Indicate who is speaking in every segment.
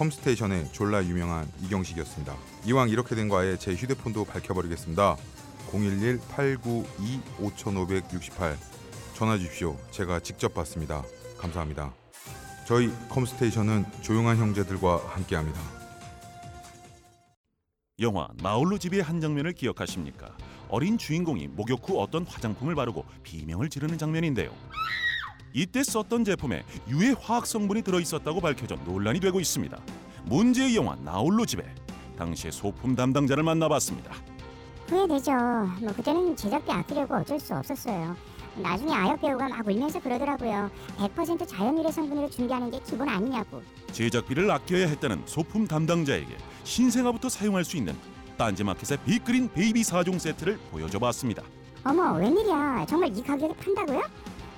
Speaker 1: 컴스테이션의 졸라 유명한 이경식이었습니다. 이왕 이렇게 된거 아예 제 휴대폰도 밝혀버리겠습니다. 011-892-5568 전화 주십시오. 제가 직접 받습니다. 감사합니다. 저희 컴스테이션은 조용한 형제들과 함께합니다.
Speaker 2: 영화 나홀로 집의 한 장면을 기억하십니까? 어린 주인공이 목욕 후 어떤 화장품을 바르고 비명을 지르는 장면인데요. 이때 썼던 제품에 유해 화학 성분이 들어 있었다고 밝혀져 논란이 되고 있습니다. 문제의 영화 나홀로 집에 당시의 소품 담당자를 만나봤습니다.
Speaker 3: 후회되죠. 뭐 그때는 제작비 아끼려고 어쩔 수 없었어요. 나중에 아역 배우가 막 울면서 그러더라고요. 100% 자연유래 성분으로 준비하는 게 기본 아니냐고.
Speaker 2: 제작비를 아껴야 했다는 소품 담당자에게 신생아부터 사용할 수 있는 딴지마켓의 빅그린 베이비 4종 세트를 보여줘봤습니다.
Speaker 3: 어머 웬일이야. 정말 이 가격에 판다고요?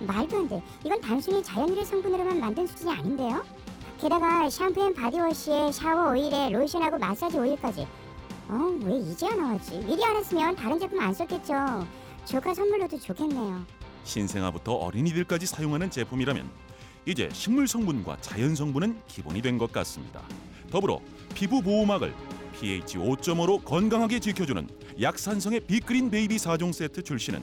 Speaker 3: 말도 안 돼. 이건 단순히 자연유래 성분으로만 만든 수준이 아닌데요. 게다가 샴푸 and body wash에 샤워 오일에 로션하고 마사지 오일까지. 어, 왜 이제야 나왔지? 미리 알았으면 다른 제품 안 썼겠죠. 조카 선물로도 좋겠네요.
Speaker 2: 신생아부터 어린이들까지 사용하는 제품이라면 이제 식물 성분과 자연 성분은 기본이 된 것 같습니다. 더불어 피부 보호막을 pH 5.5로 건강하게 지켜주는 약산성의 빅그린 베이비 4종 세트 출시는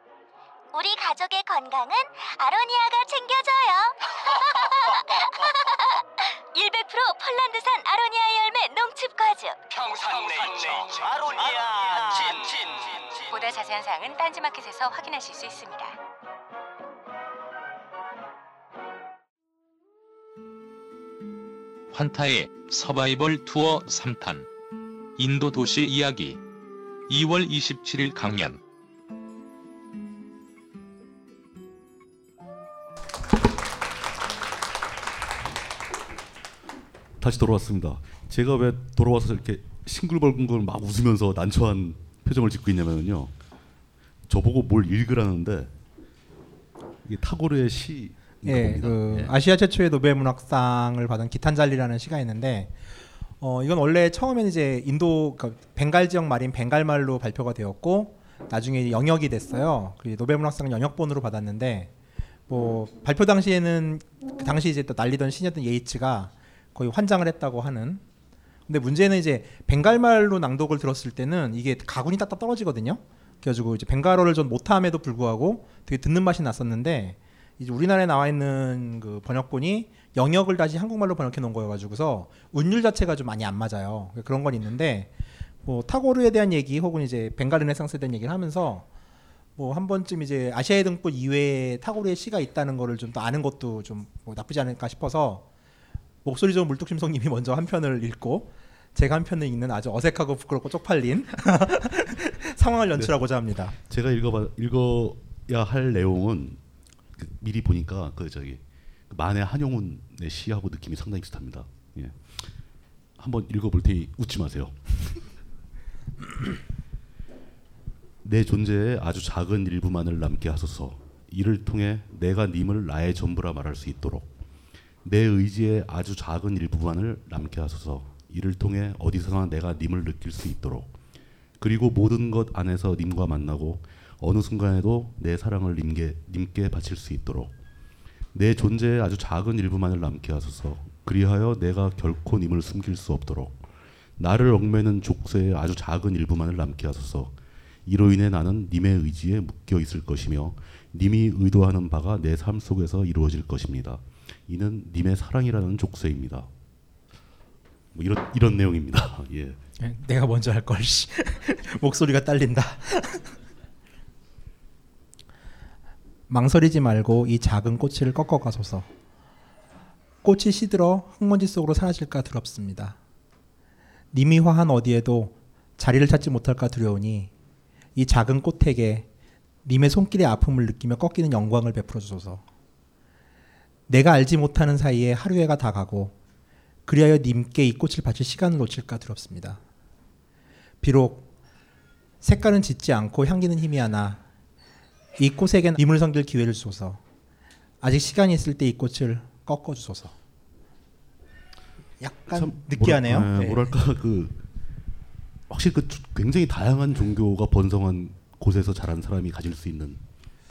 Speaker 4: 우리 가족의 건강은 아로니아가 챙겨줘요. 100% 폴란드산 아로니아 열매 농축 과즙.
Speaker 5: 평산네이처. 아로니아. 친
Speaker 4: 보다 자세한 사항은 딴지마켓에서 확인하실 수 있습니다.
Speaker 6: 환타의 서바이벌 투어 3탄. 인도 도시 이야기. 2월 27일 강연
Speaker 7: 다시 돌아왔습니다. 제가 왜 돌아와서 이렇게 싱글벙글 막 웃으면서 난처한 표정을 짓고 있냐면요. 저보고 뭘 읽으라는데 이게 타고르의 시.
Speaker 8: 예, 그 아시아 최초의 노벨 문학상을 받은 기탄잘리라는 시가 있는데 어 이건 원래 처음에는 이제 인도 그 벵갈 지역 말인 벵갈 말로 발표가 되었고 나중에 영역이 됐어요. 그 노벨 문학상을 영역본으로 받았는데 뭐 발표 당시에는 그 당시 이제 또 날리던 신이었던 예이츠가 거의 환장을 했다고 하는. 근데 문제는 이제 벵갈말로 낭독을 들었을 때는 이게 가군이 딱딱 떨어지거든요. 그래가지고 이제 벵갈어를 좀 못함에도 불구하고 되게 듣는 맛이 났었는데 이제 우리나라에 나와 있는 그 번역본이 영역을 다시 한국말로 번역해 놓은 거여가지고서 운율 자체가 좀 많이 안 맞아요. 그런 건 있는데 뭐 타고르에 대한 얘기 혹은 이제 벵갈 르네상스에 대한 얘기를 하면서 뭐 한 번쯤 이제 아시아의 등불 이외에 타고르의 시가 있다는 거를 좀더 아는 것도 좀 뭐 나쁘지 않을까 싶어서 목소리 좋은 물뚝심송님이 먼저 한 편을 읽고 제가 한 편을 읽는 아주 어색하고 부끄럽고 쪽팔린 상황을 연출하고자 합니다.
Speaker 7: 제가 읽어봐 읽어야 할 내용은 그 미리 보니까 그 저기 그 만해 한용운의 시하고 느낌이 상당히 비슷합니다. 예. 한번 읽어볼 테니 웃지 마세요. 내 존재의 아주 작은 일부만을 남게 하소서. 이를 통해 내가 님을 나의 전부라 말할 수 있도록 내 의지의 아주 작은 일부만을 남게 하소서. 이를 통해 어디서나 내가 님을 느낄 수 있도록. 그리고 모든 것 안에서 님과 만나고 어느 순간에도 내 사랑을 님께, 님께 바칠 수 있도록. 내 존재의 아주 작은 일부만을 남게 하소서. 그리하여 내가 결코 님을 숨길 수 없도록. 나를 얽매는 족쇄의 아주 작은 일부만을 남게 하소서. 이로 인해 나는 님의 의지에 묶여 있을 것이며 님이 의도하는 바가 내 삶 속에서 이루어질 것입니다. 이는 님의 사랑이라는 족쇄입니다. 뭐 이런 이런 내용입니다. 예.
Speaker 8: 예, 내가 먼저 할 걸. 씨. 목소리가 딸린다. 망설이지 말고 이 작은 꽃을 꺾어 가소서. 꽃이 시들어 흙먼지 속으로 사라질까 두렵습니다. 님이 화한 어디에도 자리를 찾지 못할까 두려우니 이 작은 꽃에게 님의 손길의 아픔을 느끼며 꺾이는 영광을 베풀어 주소서. 내가 알지 못하는 사이에 하루 해가 다 가고 그리하여 님께 이 꽃을 바칠 시간을 놓칠까 두렵습니다. 비록 색깔은 짙지 않고 향기는 희미하나 이 꽃에게 님을 섬길 기회를 주소서. 아직 시간이 있을 때 이 꽃을 꺾어 주소서. 약간
Speaker 7: 참
Speaker 8: 느끼하네요.
Speaker 7: 뭐랄,
Speaker 8: 네.
Speaker 7: 뭐랄까 그 확실히 그 주- 굉장히 다양한 종교가 번성한 곳에서 자란 사람이 가질 수 있는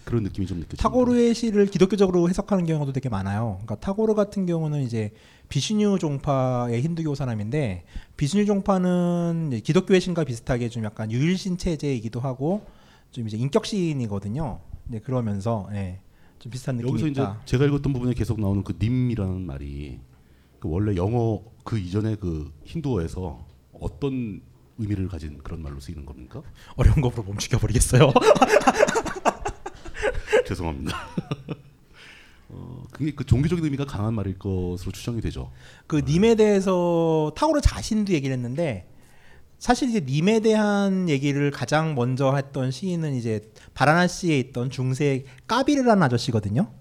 Speaker 7: 그런 느낌이 좀 느껴집니다.
Speaker 8: 타고르의 시를 기독교적으로 해석하는 경우도 되게 많아요. 그러니까 타고르 같은 경우는 이제 비슈뉴 종파의 힌두교 사람인데 비슈뉴 종파는 이제 기독교의 신과 비슷하게 좀 약간 유일신 체제이기도 하고 좀 이제 인격 시인이거든요. 네 그러면서 예, 좀 비슷한 느낌이
Speaker 7: 여기서 이제
Speaker 8: 있다.
Speaker 7: 제가 읽었던 부분에 계속 나오는 그 님이라는 말이 그 원래 영어 그 이전에 그 힌두어에서 어떤 의미를 가진 그런 말로 쓰이는 겁니까?
Speaker 8: 어려운 거 물어보면 죽여버리겠어요.
Speaker 7: 죄송합니다. 어, 그게 그 종교적인 의미가 강한 말일 것으로 추정이 되죠.
Speaker 8: 그 님에 대해서 타고르 자신도 얘기를 했는데 사실 이제 님에 대한 얘기를 가장 먼저 했던 시인은 이제 바라나시에 있던 중세 까비르라는 아저씨거든요.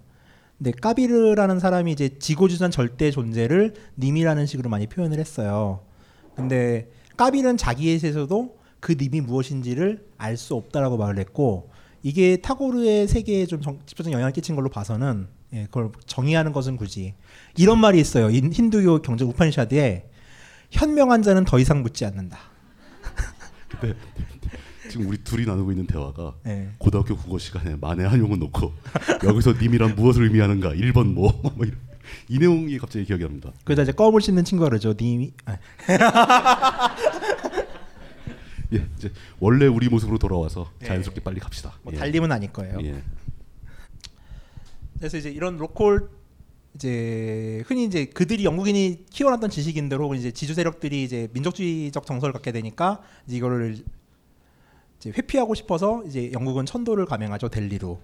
Speaker 8: 근데 까비르라는 사람이 이제 지고주선 절대 존재를 님이라는 식으로 많이 표현을 했어요. 근데 까비르는 자기에서도 그 님이 무엇인지를 알 수 없다라고 말을 했고 이게 타고르의 세계에 좀 정- 직접적인 영향을 끼친 걸로 봐서는 예, 그걸 정의하는 것은 굳이 이런 말이 있어요. 인- 힌두교 경제 우파니샤드에 현명한 자는 더 이상 묻지 않는다.
Speaker 7: 근데 지금 우리 둘이 나누고 있는 대화가
Speaker 8: 예.
Speaker 7: 고등학교 국어 시간에 만에 한용은 놓고 여기서 님이란 무엇을 의미하는가 1번 뭐, 뭐이 내용이 갑자기 기억이 납니다.
Speaker 8: 그러다 이제 껌을 씹는 친구가 그러죠. 님이 아,
Speaker 7: 예, 이제 원래 우리 모습으로 돌아와서
Speaker 8: 네.
Speaker 7: 자연스럽게 빨리 갑시다.
Speaker 8: 뭐
Speaker 7: 예.
Speaker 8: 달림은 아닐 거예요.
Speaker 7: 예.
Speaker 8: 그래서 이제 이런 local 이제 흔히 이제 그들이 영국인이 키워놨던 지식인들 혹은 이제 지주 세력들이 이제 민족주의적 정서를 갖게 되니까 이제 이거를 이제 회피하고 싶어서 이제 영국은 천도를 감행하죠 델리로.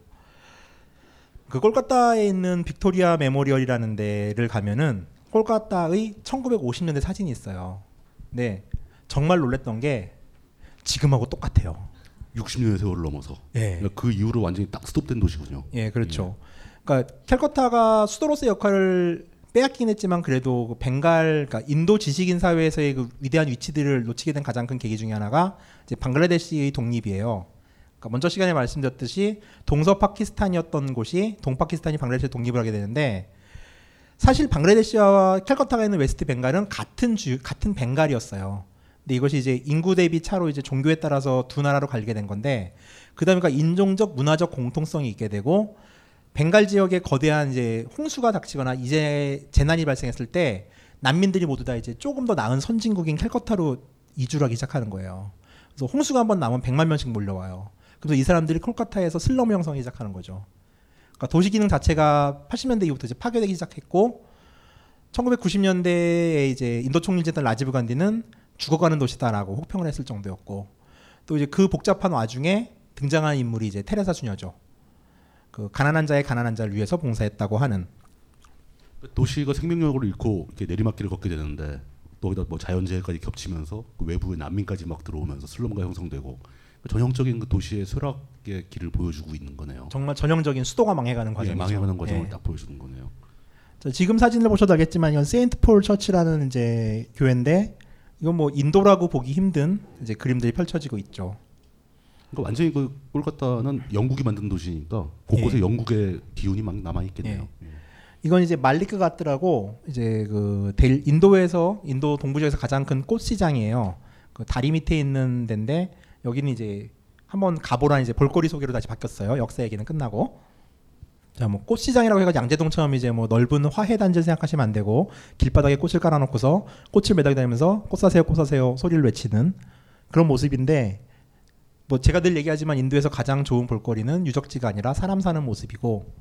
Speaker 8: 그 콜카타에 있는 빅토리아 메모리얼이라는 데를 가면은 콜카타의 1950년대 사진이 있어요. 네, 정말 놀랬던 게 지금하고 똑같아요.
Speaker 7: 60년의 세월을 넘어서
Speaker 8: 예.
Speaker 7: 그러니까 그 이후로 완전히 딱 스톱된 도시군요.
Speaker 8: 예, 그렇죠. 그러니까 캘커타가 수도로서의 역할을 빼앗긴 했지만 그래도 그 벵갈, 그러니까 인도 지식인 사회에서의 그 위대한 위치들을 놓치게 된 가장 큰 계기 중에 하나가 이제 방글라데시의 독립이에요. 그러니까 먼저 시간에 말씀드렸듯이 동서 파키스탄이었던 곳이 동파키스탄이 방글라데시 독립을 하게 되는데 사실 방글라데시와 캘커타가 있는 웨스트 벵갈은 같은 주 같은 벵갈이었어요. 근데 이것이 이제 인구 대비 차로 이제 종교에 따라서 두 나라로 갈리게 된 건데 그다음에 그 인종적 문화적 공통성이 있게 되고 벵갈 지역에 거대한 이제 홍수가 닥치거나 이제 재난이 발생했을 때 난민들이 모두 다 이제 조금 더 나은 선진국인 캘커타로 이주를 하기 시작하는 거예요. 그래서 홍수가 한 번 나면 100만 명씩 몰려와요. 그래서 이 사람들이 콜카타에서 슬럼 형성이 시작하는 거죠. 그러니까 도시 기능 자체가 80년대 이후부터 이제 파괴되기 시작했고 1990년대에 이제 인도 총리이던 라지브 간디는 죽어가는 도시다라고 혹평을 했을 정도였고 또 이제 그 복잡한 와중에 등장한 인물이 이제 테레사 수녀죠. 그 가난한 자의 가난한 자를 위해서 봉사했다고 하는
Speaker 7: 도시가 생명력을 잃고 이렇게 내리막길을 걷게 되는데 또 거기다 뭐 자연재해까지 겹치면서 그 외부의 난민까지 막 들어오면서 슬럼가 형성되고 그 전형적인 그 도시의 쇠락의 길을 보여주고 있는 거네요.
Speaker 8: 정말 전형적인 수도가 망해가는
Speaker 7: 예,
Speaker 8: 과정이죠.
Speaker 7: 망해가는 과정을
Speaker 8: 예.
Speaker 7: 딱 보여주는 거네요.
Speaker 8: 자, 지금 사진을 보셔도 알겠지만 이건 세인트 폴 처치라는 이제 교회인데 이건 뭐 인도라고 보기 힘든 이제 그림들이 펼쳐지고 있죠.
Speaker 7: 그러니까 완전히 그 콜카타는 영국이 만든 도시니까 곳곳에
Speaker 8: 예.
Speaker 7: 영국의 기운이 막 남아 있겠네요.
Speaker 8: 이건 이제 말리크 가트라고 이제 그 델- 인도에서 인도 동부 지역에서 가장 큰 꽃 시장이에요. 그 다리 밑에 있는 데인데 여기는 이제 한번 가보라는 이제 볼거리 소개로 다시 바뀌었어요. 역사 얘기는 끝나고. 자, 뭐 꽃시장이라고 해가 양재동처럼 이제 뭐 넓은 화훼 단지를 생각하시면 안 되고 길바닥에 꽃을 깔아놓고서 꽃을 매달고 다니면서 꽃 사세요, 꽃 사세요 소리를 외치는 그런 모습인데 뭐 제가 늘 얘기하지만 인도에서 가장 좋은 볼거리는 유적지가 아니라 사람 사는 모습이고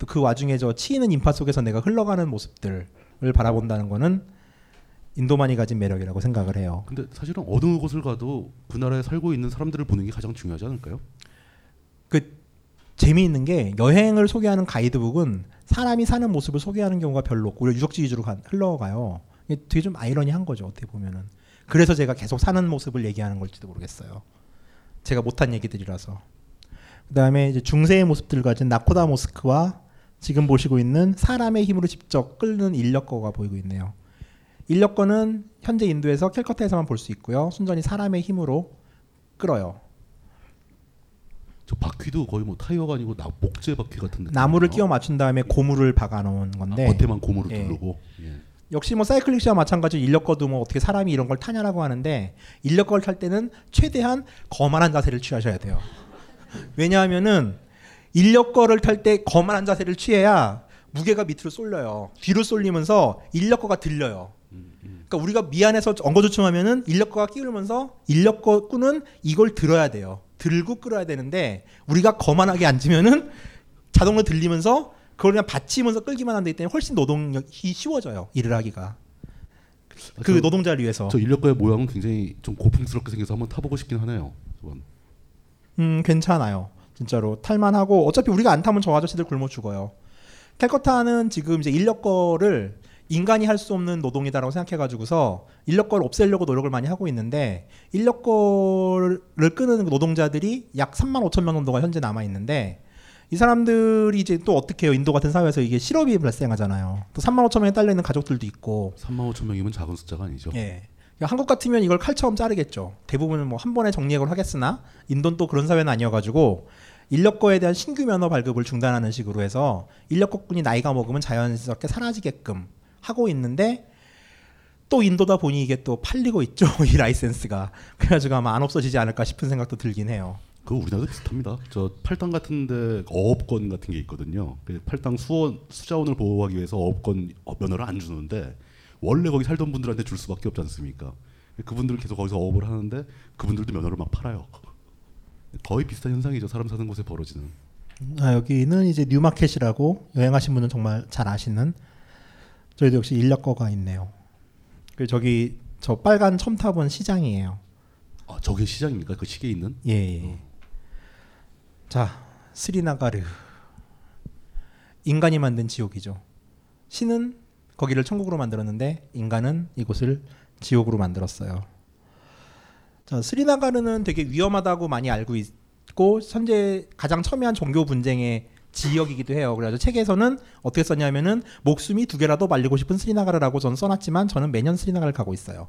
Speaker 8: 또 그 와중에 저 치이는 인파 속에서 내가 흘러가는 모습들을 바라본다는 거는 인도만이 가진 매력이라고 생각을 해요.
Speaker 7: 근데 사실은 어느 곳을 가도 그 나라에 살고 있는 사람들을 보는 게 가장 중요하지 않을까요?
Speaker 8: 그 재미있는 게 여행을 소개하는 가이드북은 사람이 사는 모습을 소개하는 경우가 별로 없고 오히려 유적지 위주로 가- 흘러가요. 이게 되게 좀 아이러니한 거죠 어떻게 보면은. 그래서 제가 계속 사는 모습을 얘기하는 걸지도 모르겠어요. 제가 못한 얘기들이라서. 그다음에 이제 중세의 모습들을 가진 나코다 모스크와 지금 보시고 있는 사람의 힘으로 직접 끓는 인력거가 보이고 있네요. 인력거는 현재 인도에서 캘커타에서만 볼 수 있고요. 순전히 사람의 힘으로 끌어요.
Speaker 7: 저 바퀴도 거의 뭐 타이어가 아니고 나, 목재 바퀴 같은 느낌.
Speaker 8: 나무를 끼워 맞춘 다음에 고무를 박아 놓은 건데
Speaker 7: 겉에만 고무를
Speaker 8: 예.
Speaker 7: 두르고. 예.
Speaker 8: 역시 뭐 사이클릭시와 마찬가지 로 인력거도 뭐 어떻게 사람이 이런 걸 타냐라고 하는데 인력거를 탈 때는 최대한 거만한 자세를 취하셔야 돼요. 왜냐하면은 인력거를 탈 때 거만한 자세를 취해야 무게가 밑으로 쏠려요. 뒤로 쏠리면서 인력거가 들려요. 그러니까 우리가 미안해서 엉거주춤하면은 인력거가 끼우면서 인력거 꾼은 이걸 들어야 돼요. 들고 끌어야 되는데 우리가 거만하게 앉으면은 자동으로 들리면서 그걸 그냥 받치면서 끌기만 한데 때문에 훨씬 노동력이 쉬워져요. 일을 하기가. 그
Speaker 7: 저-
Speaker 8: 노동자를 위해서.
Speaker 7: 저 인력거의 모양은 굉장히 좀 고풍스럽게 생겨서 한번 타보고 싶긴 하네요. 저건.
Speaker 8: 음, 괜찮아요. 진짜로 탈만하고 어차피 우리가 안 타면 저 아저씨들 굶어 죽어요. 캘커타는 지금 이제 인력거를 인간이 할 수 없는 노동이다라고 생각해가지고서 인력거를 없애려고 노력을 많이 하고 있는데 인력거를 끄는 노동자들이 약 3만 5천 명 정도가 현재 남아 있는데 이 사람들이 이제 또 어떻게 해요? 인도 같은 사회에서 이게 실업이 발생하잖아요. 또 3만 5천 명에 딸려 있는 가족들도 있고
Speaker 7: 3만 5천 명이면 작은 숫자가 아니죠.
Speaker 8: 예. 그러니까 한국 같으면 이걸 칼처럼 자르겠죠. 대부분은 뭐 한 번에 정리해고를 하겠으나 인도는 또 그런 사회는 아니어가지고 인력거에 대한 신규 면허 발급을 중단하는 식으로 해서 인력거꾼이 나이가 먹으면 자연스럽게 사라지게끔 하고 있는데 또 인도다 보니 이게 또 팔리고 있죠 이 라이센스가 그래가지고 아마 안 없어지지 않을까 싶은 생각도 들긴 해요.
Speaker 7: 그 우리나라도 비슷합니다. 저 팔당 같은데 어업권 같은 게 있거든요. 그 팔당 수원 수자원을 보호하기 위해서 어업권 면허를 안 주는데 원래 거기 살던 분들한테 줄 수밖에 없지 않습니까? 그분들은 계속 거기서 어업을 하는데 그분들도 면허를 막 팔아요. 거의 비슷한 현상이죠. 사람 사는 곳에 벌어지는.
Speaker 8: 아, 여기는 이제 뉴마켓이라고 여행하신 분은 정말 잘 아시는 저희도 역시 인력거가 있네요. 그 저기 저 빨간 첨탑은 시장이에요.
Speaker 7: 아, 저게 시장입니까? 그 시계에 있는?
Speaker 8: 예. 예. 자, 스리나가르. 인간이 만든 지옥이죠. 신은 거기를 천국으로 만들었는데 인간은 이곳을 지옥으로 만들었어요. 자, 스리나가르는 되게 위험하다고 많이 알고 있고 현재 가장 첨예한 종교 분쟁의 지역이기도 해요. 그래서 책에서는 어떻게 썼냐면은 목숨이 두 개라도 말리고 싶은 스리나가르라고 저는 써놨지만 저는 매년 스리나가를 가고 있어요.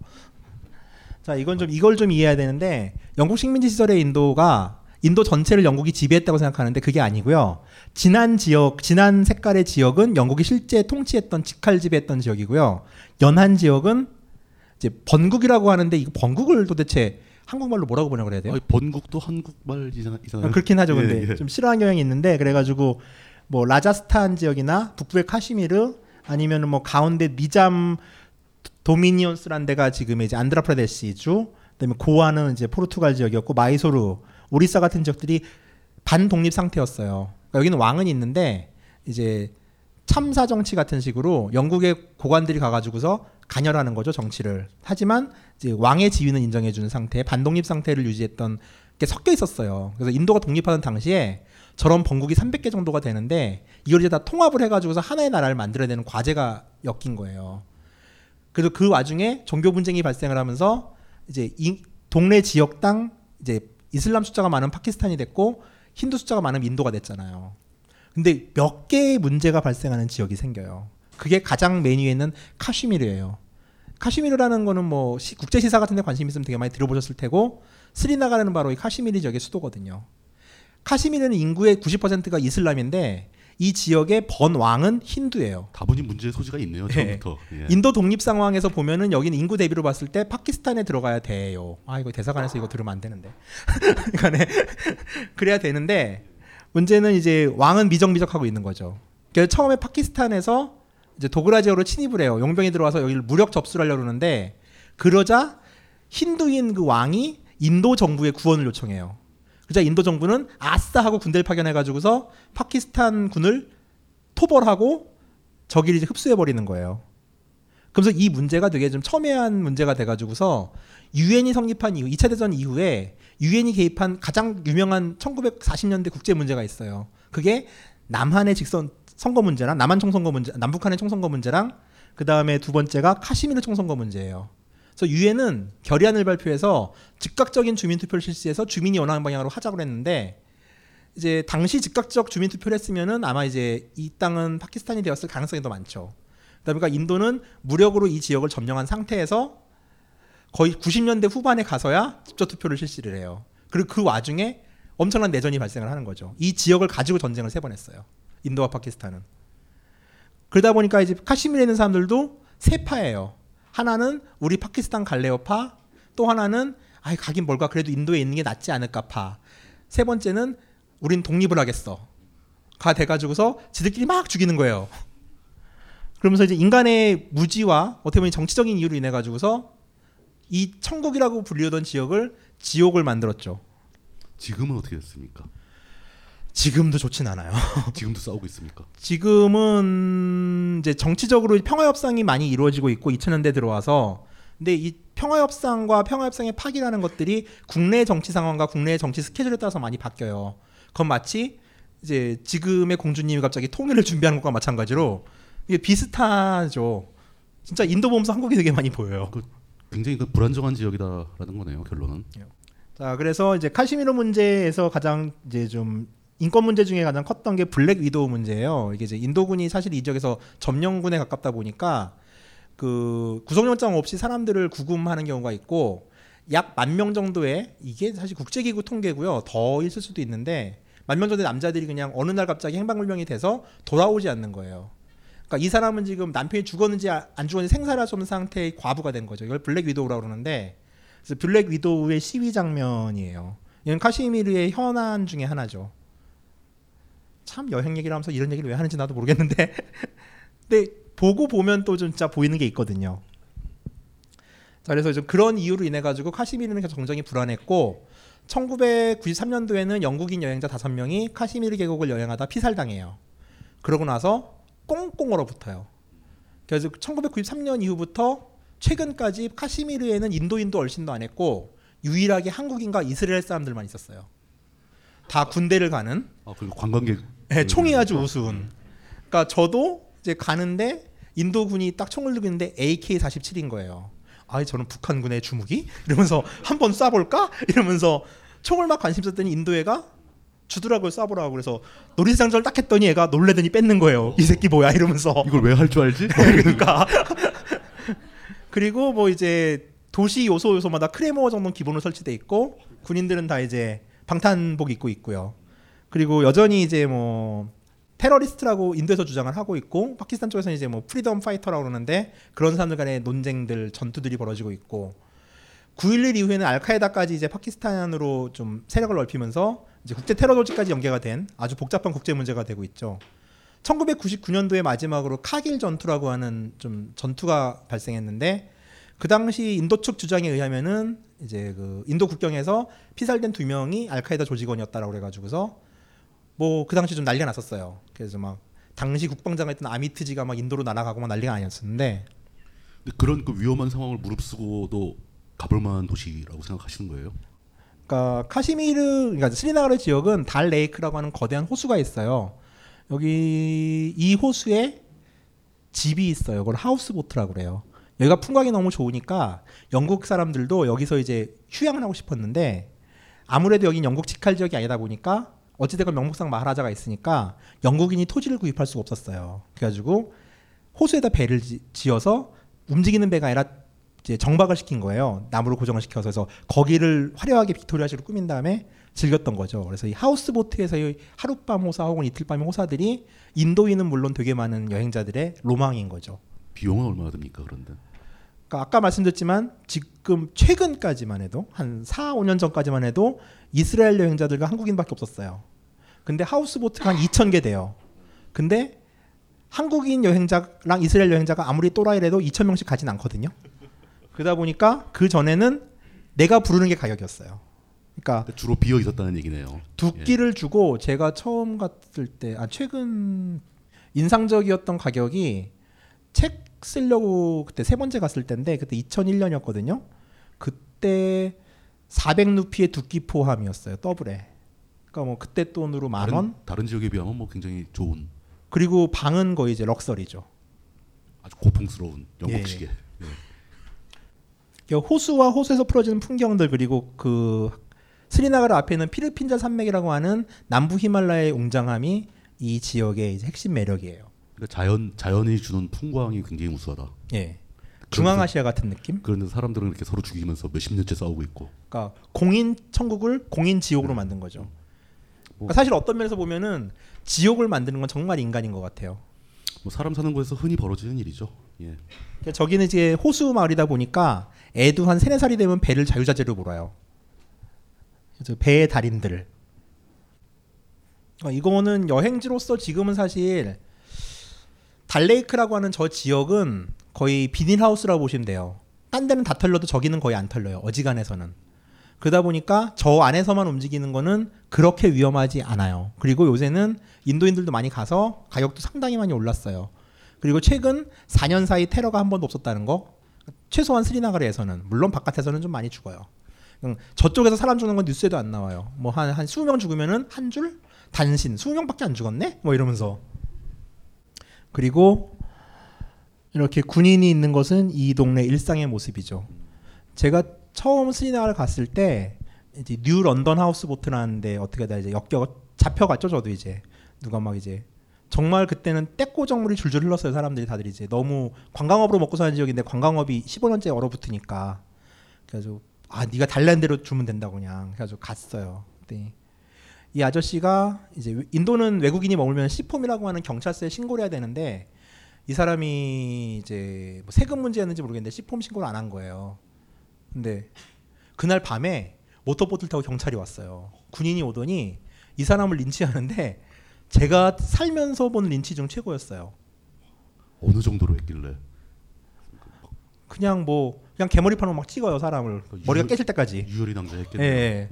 Speaker 8: 자, 이건 좀 이걸 좀 이해해야 되는데 영국 식민지 시절의 인도가 인도 전체를 영국이 지배했다고 생각하는데 그게 아니고요. 진한 지역, 진한 색깔의 지역은 영국이 실제 통치했던 직할 지배했던 지역이고요. 연한 지역은 이제 번국이라고 하는데 이거 번국을 도대체 한국말로 뭐라고 번역을 해야 돼요?
Speaker 7: 아니, 번국도 한국말이잖아요.
Speaker 8: 아, 그렇긴 하죠. 근데
Speaker 7: 예, 예.
Speaker 8: 좀 싫어하는 경향이 있는데 그래가지고 뭐 라자스탄 지역이나 북부의 카시미르 아니면은 뭐 가운데 니잠 도미니언스라는 데가 지금 이제 안드라프라데시주 그다음에 고아는 이제 포르투갈 지역이었고 마이소르 오리사 같은 지역들이 반독립 상태였어요. 그러니까 여기는 왕은 있는데 이제 참사 정치 같은 식으로 영국의 고관들이 가가지고서 간혈하는 거죠 정치를. 하지만 이제 왕의 지위는 인정해주는 상태, 반독립 상태를 유지했던 게 섞여 있었어요. 그래서 인도가 독립하는 당시에 저런 번국이 300개 정도가 되는데 이걸 이제 다 통합을 해가지고서 하나의 나라를 만들어야 되는 과제가 엮인 거예요. 그래서 그 와중에 종교 분쟁이 발생을 하면서 이제 이 동네 지역당 이제 이슬람 숫자가 많은 파키스탄이 됐고 힌두 숫자가 많은 인도가 됐잖아요. 근데 몇 개의 문제가 발생하는 지역이 생겨요. 그게 가장 맨 위에 있는 카슈미르예요. 카슈미르라는 거는 뭐 시- 국제 시사 같은 데 관심 있으면 되게 많이 들어보셨을 테고 스리나가르라는 바로 이 카슈미르 지역의 수도거든요. 카슈미르는 인구의 90%가 이슬람인데 이 지역의 번왕은 힌두예요.
Speaker 7: 다분히 문제의 소지가 있네요. 처음부터. 예.
Speaker 8: 인도 독립 상황에서 보면은 여기는 인구 대비로 봤을 때 파키스탄에 들어가야 돼요. 아 이거 대사관에서 이거 들으면 안 되는데. 이거네. 그래야 되는데 문제는 이제 왕은 미적미적하고 있는 거죠. 그래서 처음에 파키스탄에서 이제 도그라지어로 침입을 해요. 용병이 들어와서 여기를 무력 접수를 하려고 그러는데 그러자 힌두인 그 왕이 인도 정부에 구원을 요청해요. 그러자 인도 정부는 아싸 하고 군대를 파견해 가지고서 파키스탄 군을 토벌하고 저기를 이제 흡수해 버리는 거예요. 그래서 이 문제가 되게 좀 첨예한 문제가 돼가지고서 유엔이 성립한 이후 2차 대전 이후에 유엔이 개입한 가장 유명한 1940년대 국제 문제가 있어요. 그게 남한의 직선 선거 문제랑 남한 총선거 문제, 남북한의 총선거 문제랑 그 다음에 두 번째가 카시미르 총선거 문제예요. 그래서 유엔은 결의안을 발표해서 즉각적인 주민 투표를 실시해서 주민이 원하는 방향으로 하자고 했는데 이제 당시 즉각적 주민 투표를 했으면은 아마 이제 이 땅은 파키스탄이 되었을 가능성이 더 많죠. 그러다 보니까 인도는 무력으로 이 지역을 점령한 상태에서 거의 90년대 후반에 가서야 직접 투표를 실시를 해요. 그리고 그 와중에 엄청난 내전이 발생을 하는 거죠. 이 지역을 가지고 전쟁을 세 번 했어요. 인도와 파키스탄은. 그러다 보니까 이제 카시미르에 있는 사람들도 세 파예요. 하나는 우리 파키스탄 갈레오파, 또 하나는 아이 가긴 뭘까 그래도 인도에 있는 게 낫지 않을까 파. 세 번째는 우린 독립을 하겠어. 가 돼가지고서 지들끼리 막 죽이는 거예요. 그러면서 이제 인간의 무지와 어떻게 보면 정치적인 이유로 인해 가지고서 이 천국이라고 불리던 지역을 지옥을 만들었죠.
Speaker 7: 지금은 어떻게 됐습니까?
Speaker 8: 지금도 좋진 않아요.
Speaker 7: 지금도 싸우고 있습니까?
Speaker 8: 지금은 이제 정치적으로 평화 협상이 많이 이루어지고 있고 2000년대 들어와서 근데 이 평화 협상과 평화 협상의 파기라는 것들이 국내 정치 상황과 국내 정치 스케줄에 따라서 많이 바뀌어요. 그건 마치 이제 지금의 공주님이 갑자기 통일을 준비하는 것과 마찬가지로 이게 비슷하죠. 진짜 인도 보면서 한국이 되게 많이 보여요.
Speaker 7: 굉장히 그 불안정한 지역이다라는 거네요. 결론은.
Speaker 8: 자, 그래서 이제 카시미르 문제에서 가장 이제 좀 인권 문제 중에 가장 컸던 게 블랙 위도우 문제예요. 이게 이제 인도군이 사실 이 지역에서 점령군에 가깝다 보니까 그 구속영장 없이 사람들을 구금하는 경우가 있고 약 만 명 정도의 이게 사실 국제기구 통계고요. 더 있을 수도 있는데 만 명 정도의 남자들이 그냥 어느 날 갑자기 행방불명이 돼서 돌아오지 않는 거예요. 그러니까 이 사람은 지금 남편이 죽었는지 아- 안 죽었는지 생사를 알 수 없는 상태의 과부가 된 거죠. 이걸 black widow라고 그러는데 그래서 black widow의 시위 장면이에요. 이건 카슈미르의 현안 중에 하나죠. 참 여행 얘기를 하면서 이런 얘기를 왜 하는지 나도 모르겠는데 근데 보고 보면 또 진짜 보이는 게 있거든요. 자, 그래서 좀 그런 이유로 인해 가지고 카시미르는 계속 정정이 불안했고 1993년도에는 영국인 여행자 5명이 카시미르 계곡을 여행하다 피살당해요. 그러고 나서 꽁꽁 얼어붙어요. 그래서 1993년 이후부터 최근까지 카시미르에는 인도인도 얼씬도 안 했고 유일하게 한국인과 이스라엘 사람들만 있었어요. 다 군대를 가는
Speaker 7: 아 그리고 관광객.
Speaker 8: 네, 총이 아주 우스운. 그러니까 저도 이제 가는데 인도군이 딱 총을 들고 있는데 AK-47인 거예요. 아, 저는 북한군의 주무기? 이러면서 한번 쏴볼까? 이러면서 총을 막 관심 썼더니 인도애가 주더라고요 쏴보라고 그래서 놀이상전을 딱 했더니 애가 놀래더니 뺏는 거예요. 이 새끼 뭐야 이러면서
Speaker 7: 이걸 왜 할 줄 알지?
Speaker 8: 그러니까 그리고 뭐 이제 도시 요소 요소마다 크레모 정도 기본으로 설치돼 있고 군인들은 다 이제 방탄복 입고 있고요. 그리고 여전히 이제 뭐 테러리스트라고 인도에서 주장을 하고 있고 파키스탄 쪽에서는 이제 뭐 freedom fighter라고 그러는데 그런 사람들 간의 논쟁들 전투들이 벌어지고 있고 9.11 이후에는 알카에다까지 이제 파키스탄으로 좀 세력을 넓히면서 이제 국제 테러 조직까지 연계가 된 아주 복잡한 국제 문제가 되고 있죠. 1999년도에 마지막으로 카길 전투라고 하는 좀 전투가 발생했는데 그 당시 인도 측 주장에 의하면은 이제 그 인도 국경에서 피살된 두 명이 알카에다 조직원이었다라고 그래가지고서 뭐 그 당시 좀 난리가 났었어요. 그래서 막 당시 국방장이었던 아미트지가 막 인도로 날아가고 막 난리가 아니었었는데
Speaker 7: 근데 그런 그 위험한 상황을 무릅쓰고도 가볼 만한 도시라고 생각하시는 거예요?
Speaker 8: 그러니까 카시미르 그러니까 스리나가르 지역은 달 레이크라고 하는 거대한 호수가 있어요. 여기 이 호수에 집이 있어요. 그걸 하우스 보트라고 그래요. 여기가 풍광이 너무 좋으니까 영국 사람들도 여기서 이제 휴양을 하고 싶었는데 아무래도 여긴 영국 직할 지역이 아니다 보니까 어찌됐건 명목상 마하라자가 있으니까 영국인이 토지를 구입할 수가 없었어요. 그래가지고 호수에다 배를 지- 지어서 움직이는 배가 아니라 이제 정박을 시킨 거예요. 나무로 고정을 시켜서 그래서 거기를 화려하게 빅토리아식으로 꾸민 다음에 즐겼던 거죠. 그래서 이 하우스보트에서의 하룻밤 호사 혹은 이틀밤의 호사들이 인도인은 물론 되게 많은 여행자들의 로망인 거죠.
Speaker 7: 비용은 얼마나 듭니까 그런데?
Speaker 8: 그러니까 아까 말씀드렸지만 지금 최근까지만 해도 한 4, 5년 전까지만 해도 이스라엘 여행자들과 한국인밖에 없었어요. 근데 하우스보트가 한 2,000개 돼요. 근데 한국인 여행자랑 이스라엘 여행자가 아무리 또라이래도 2,000명씩 가진 않거든요. 그러다 보니까 그 전에는 내가 부르는 게 가격이었어요. 그러니까
Speaker 7: 주로 비어 있었다는 얘기네요.
Speaker 8: 두 끼를 주고 제가 처음 갔을 때, 아 최근 인상적이었던 가격이 책 쓰려고 그때 세 번째 갔을 때인데 그때 2001년이었거든요. 그때 400루피의 두끼 포함이었어요. 더블에. 그러니까 뭐 그때 돈으로 만
Speaker 7: 다른,
Speaker 8: 원.
Speaker 7: 다른 지역에 비하면 뭐 굉장히 좋은
Speaker 8: 그리고 방은 거의 이제 럭셔리죠.
Speaker 7: 아주 고풍스러운 영국식의
Speaker 8: 예. 그 호수와 호수에서 풀어지는 풍경들 그리고 그 스리나가르 앞에 있는 피르핀자 산맥이라고 하는 남부 히말라야의 웅장함이 이 지역의 핵심 매력이에요.
Speaker 7: 그러니까 자연 자연이 주는 풍광이 굉장히 우수하다.
Speaker 8: 예. 중앙아시아 같은 느낌?
Speaker 7: 그런데 사람들은 이렇게 서로 죽이면서 몇십 년째 싸우고 있고.
Speaker 8: 그러니까 공인 천국을 공인 지옥으로 만든 거죠. 그러니까 사실 어떤 면에서 보면은 지옥을 만드는 건 정말 인간인 것 같아요.
Speaker 7: 뭐 사람 사는 곳에서 흔히 벌어지는 일이죠. 예.
Speaker 8: 저기는 이제 호수 마을이다 보니까 애도 한 세네 살이 되면 배를 자유자재로 몰아요. 그래서 배의 달인들. 그러니까 이거는 여행지로서 지금은 사실 달레이크라고 하는 저 지역은 거의 비닐하우스라고 보시면 돼요. 딴 데는 다 털려도 저기는 거의 안 털려요. 어지간해서는. 그러다 보니까 저 안에서만 움직이는 거는 그렇게 위험하지 않아요. 그리고 요새는 인도인들도 많이 가서 가격도 상당히 많이 올랐어요. 그리고 최근 4년 사이 테러가 한 번도 없었다는 거. 최소한 스리나가르에서는 물론 바깥에서는 좀 많이 죽어요. 음, 저쪽에서 사람 죽는 건 뉴스에도 안 나와요. 뭐 한 한 20명 죽으면은 한 줄 단신 20명밖에 안 죽었네? 뭐 이러면서. 그리고 이렇게 군인이 있는 것은 이 동네 일상의 모습이죠. 제가 처음 스리나가르를 갔을 때 이제 New London Houseboat라는 데 어떻게 다 이제 역겨 잡혀갔죠 저도 이제 누가 막 이제 정말 그때는 땟구정물이 줄줄 흘렀어요 사람들이 다들 이제 너무 관광업으로 먹고 사는 지역인데 관광업이 15년째 얼어붙으니까 그래서 아 네가 달라는 대로 주면 된다고 그냥 그래가지고 갔어요. 그때 이 아저씨가 이제 인도는 외국인이 머물면 시폼이라고 하는 경찰서에 신고를 해야 되는데 이 사람이 이제 뭐 세금 문제였는지 모르겠는데 시폼 신고를 안 한 거예요. 근데 그날 밤에 모터보트를 타고 경찰이 왔어요. 군인이 오더니 이 사람을 린치하는데 제가 살면서 본 린치 중 최고였어요.
Speaker 7: 어느 정도로 했길래?
Speaker 8: 그냥 뭐 그냥 개머리판으로 막 찍어요 사람을 머리가 깨질 때까지.
Speaker 7: 유혈이 낭자
Speaker 8: 예.
Speaker 7: 했겠네요.
Speaker 8: 예.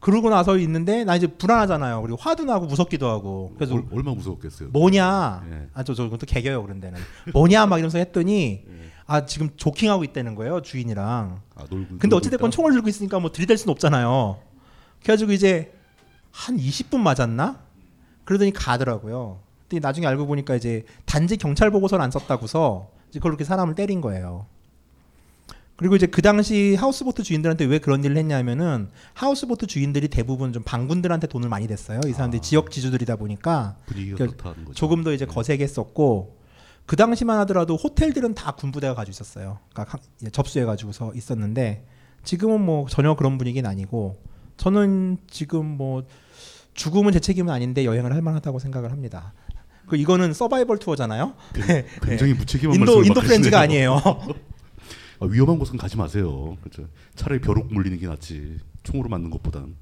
Speaker 8: 그러고 나서 있는데 나 이제 불안하잖아요. 그리고 화도 나고 무섭기도 하고. 그래서
Speaker 7: 얼, 얼마나 무서웠겠어요.
Speaker 8: 뭐냐?
Speaker 7: 예.
Speaker 8: 아저 저 그것도 개겨요 그런 데는. 뭐냐 막 이러면서 했더니 아 지금 조킹하고 있다는 거예요 주인이랑.
Speaker 7: 아, 놀고,
Speaker 8: 근데 어찌됐건? 총을 들고 있으니까 뭐 들이댈 수는 없잖아요. 그래가지고 이제 한 20분 맞았나? 그러더니 가더라고요. 근데 나중에 알고 보니까 이제 단지 경찰 보고서를 안 썼다고서 이제 그렇게 사람을 때린 거예요. 그리고 이제 그 당시 하우스보트 주인들한테 왜 그런 일을 했냐면은 하우스보트 주인들이 대부분 좀 방군들한테 돈을 많이 냈어요. 이 사람들이 지역 지주들이다 보니까 그러니까. 조금 더 이제 거세게 썼고 그 당시만 하더라도 호텔들은 다 군부대가 가지고 있었어요. 그러니까 접수해 가지고서 있었는데 지금은 뭐 전혀 그런 분위기는 아니고 저는 지금 뭐 죽음은 제 책임은 아닌데 여행을 할 만하다고 생각을 합니다. 그 이거는 서바이벌 투어잖아요. 네.
Speaker 7: 굉장히
Speaker 8: 네.
Speaker 7: 무책임한
Speaker 8: 인도 인도
Speaker 7: 막
Speaker 8: 프렌즈가. 아니에요.
Speaker 7: 아, 위험한 곳은 가지 마세요. 그렇죠. 차라리 벼룩 물리는 게 낫지. 총으로 맞는 것보단.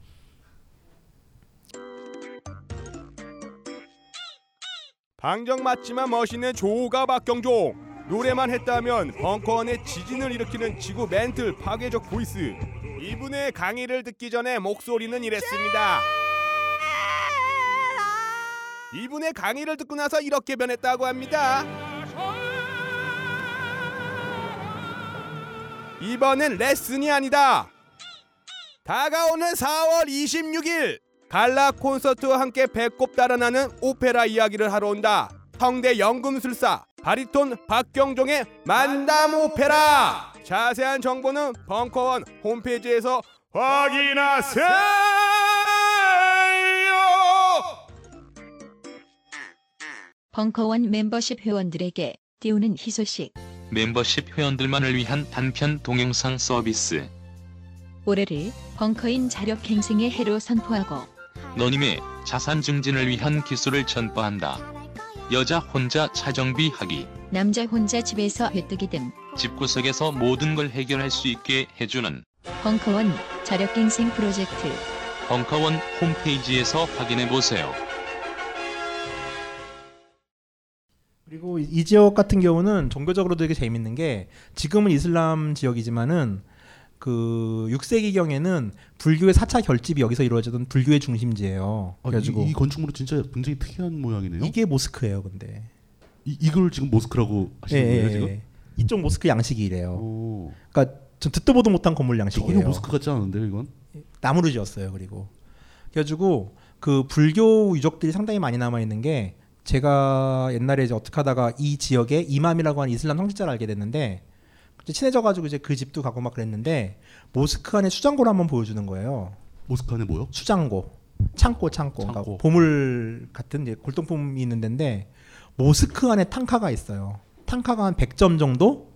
Speaker 9: 방정 맞지만 멋있는 조가 박경종 노래만 했다면 벙커 안에 지진을 일으키는 지구 맨틀 파괴적 voice 이분의 강의를 듣기 전에 목소리는 이랬습니다 이분의 강의를 듣고 나서 이렇게 변했다고 합니다 이번엔 레슨이 아니다 다가오는 4월 26일 갈라 콘서트와 함께 배꼽 달아나는 오페라 이야기를 하러 온다. 성대 연금술사 바리톤 박경종의 만담 오페라. 자세한 정보는 벙커원 홈페이지에서 확인하세요.
Speaker 10: 벙커원 멤버십 회원들에게 띄우는 희소식.
Speaker 6: 멤버십 회원들만을 위한 단편 동영상 서비스.
Speaker 10: 올해를 벙커인 자력갱생의 해로 선포하고
Speaker 6: 너님의 자산 증진을 위한 기술을 전파한다. 여자 혼자 차정비 하기.
Speaker 10: 남자 혼자 집에서 회뜨기 등
Speaker 6: 집구석에서 모든 걸 해결할 수 있게 해주는
Speaker 10: 벙커원 자력갱생 프로젝트
Speaker 6: 벙커원 홈페이지에서 확인해 보세요.
Speaker 8: 그리고 이- 이 지역 같은 경우는 종교적으로 되게 재밌는 게 지금은 이슬람 지역이지만은 그 6세기 경에는 불교의 4차 결집이 여기서 이루어지던 불교의 중심지예요.
Speaker 7: 아,
Speaker 8: 그래가지고
Speaker 7: 이, 이 건축물은 진짜 굉장히 특이한 모양이네요.
Speaker 8: 이게 모스크예요, 근데.
Speaker 7: 이, 이걸 지금 모스크라고 하시는
Speaker 8: 예,
Speaker 7: 거예요
Speaker 8: 예,
Speaker 7: 지금?
Speaker 8: 예. 이쪽 모스크 양식이 이래요.
Speaker 7: 오.
Speaker 8: 그러니까 좀 듣도 보도 못한 건물 양식이에요.
Speaker 7: 전혀 모스크 같지 않은데요 이건?
Speaker 8: 나무로 지었어요. 그리고 그래가지고 그 불교 유적들이 상당히 많이 남아 있는 게 제가 옛날에 이제 어떻게 하다가 이 지역에 이맘이라고 하는 이슬람 성직자를 알게 됐는데 친해져가지고 이제 그 집도 가고 막 그랬는데 모스크 안에 수장고를 한번 보여주는 거예요.
Speaker 7: 모스크 안에 뭐요?
Speaker 8: 수장고, 창고, 창고. 그러니까
Speaker 7: 창고.
Speaker 8: 보물 같은 이제 골동품이 있는 데인데 모스크 안에 탕카가 있어요. 탕카가 한 100점 정도?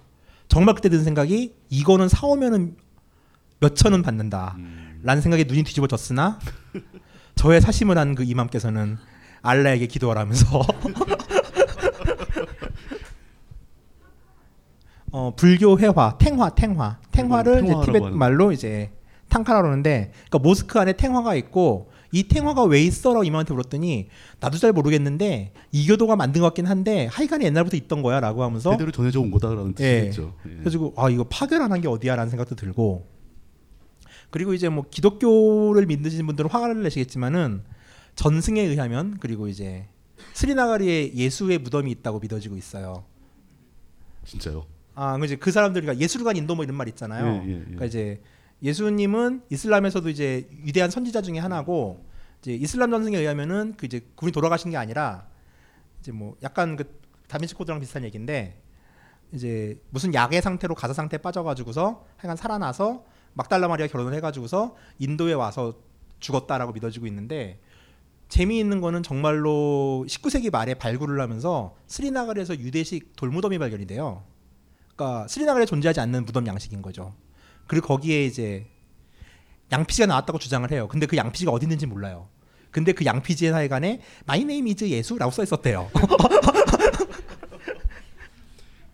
Speaker 8: 정말 그때 든 생각이 이거는 사오면은 몇 천은 받는다. 라는 생각에 눈이 뒤집어졌으나 저의 사심을 한 그 이맘께서는 알라에게 기도하라면서 어, 불교 회화, 탱화, 탱화, 탱화를 이제
Speaker 7: 탱화라고
Speaker 8: 티벳
Speaker 7: 하는
Speaker 8: 말로 이제 탕카라고 하는데, 그러니까 모스크 안에 탱화가 있고 이 탱화가 왜 있어라고 이모한테 물었더니 나도 잘 모르겠는데 이교도가 만든 것 같긴 한데 하여간에 옛날부터 있던 거야라고 하면서
Speaker 7: 대대로 전해져 온 거다라는
Speaker 8: 예.
Speaker 7: 뜻이겠죠. 예.
Speaker 8: 그래가지고 아 이거 파괴를 안한게 어디야라는 생각도 들고 그리고 이제 뭐 기독교를 믿으시는 분들은 화를 내시겠지만은 전승에 의하면 그리고 이제 스리나가리에 예수의 무덤이 있다고 믿어지고 있어요.
Speaker 7: 진짜요?
Speaker 8: 아, 이제 그 사람들이 그러니까 예수를 간 인도 뭐 이런 말 있잖아요.
Speaker 7: 예, 예, 예.
Speaker 8: 그러니까 이제 예수님은 이슬람에서도 이제 위대한 선지자 중에 하나고 이제 이슬람 전승에 의하면은 그 이제 그분이 돌아가신 게 아니라 이제 뭐 약간 그 다빈치 코드랑 비슷한 얘기인데 이제 무슨 약의 상태로 가사 상태에 빠져가지고서 하여간 살아나서 막달라 마리아 결혼을 해가지고서 인도에 와서 죽었다라고 믿어지고 있는데 재미있는 거는 정말로 19세기 말에 발굴을 하면서 스리나갈에서 유대식 돌무덤이 발견이 돼요. 그러니까 스리나가르에 존재하지 않는 무덤 양식인 거죠. 그리고 거기에 이제 양피지가 나왔다고 주장을 해요. 근데 그 양피지가 어디 있는지 몰라요. 근데 그 양피지의 하여간에 My name is 예수라고 써 있었대요.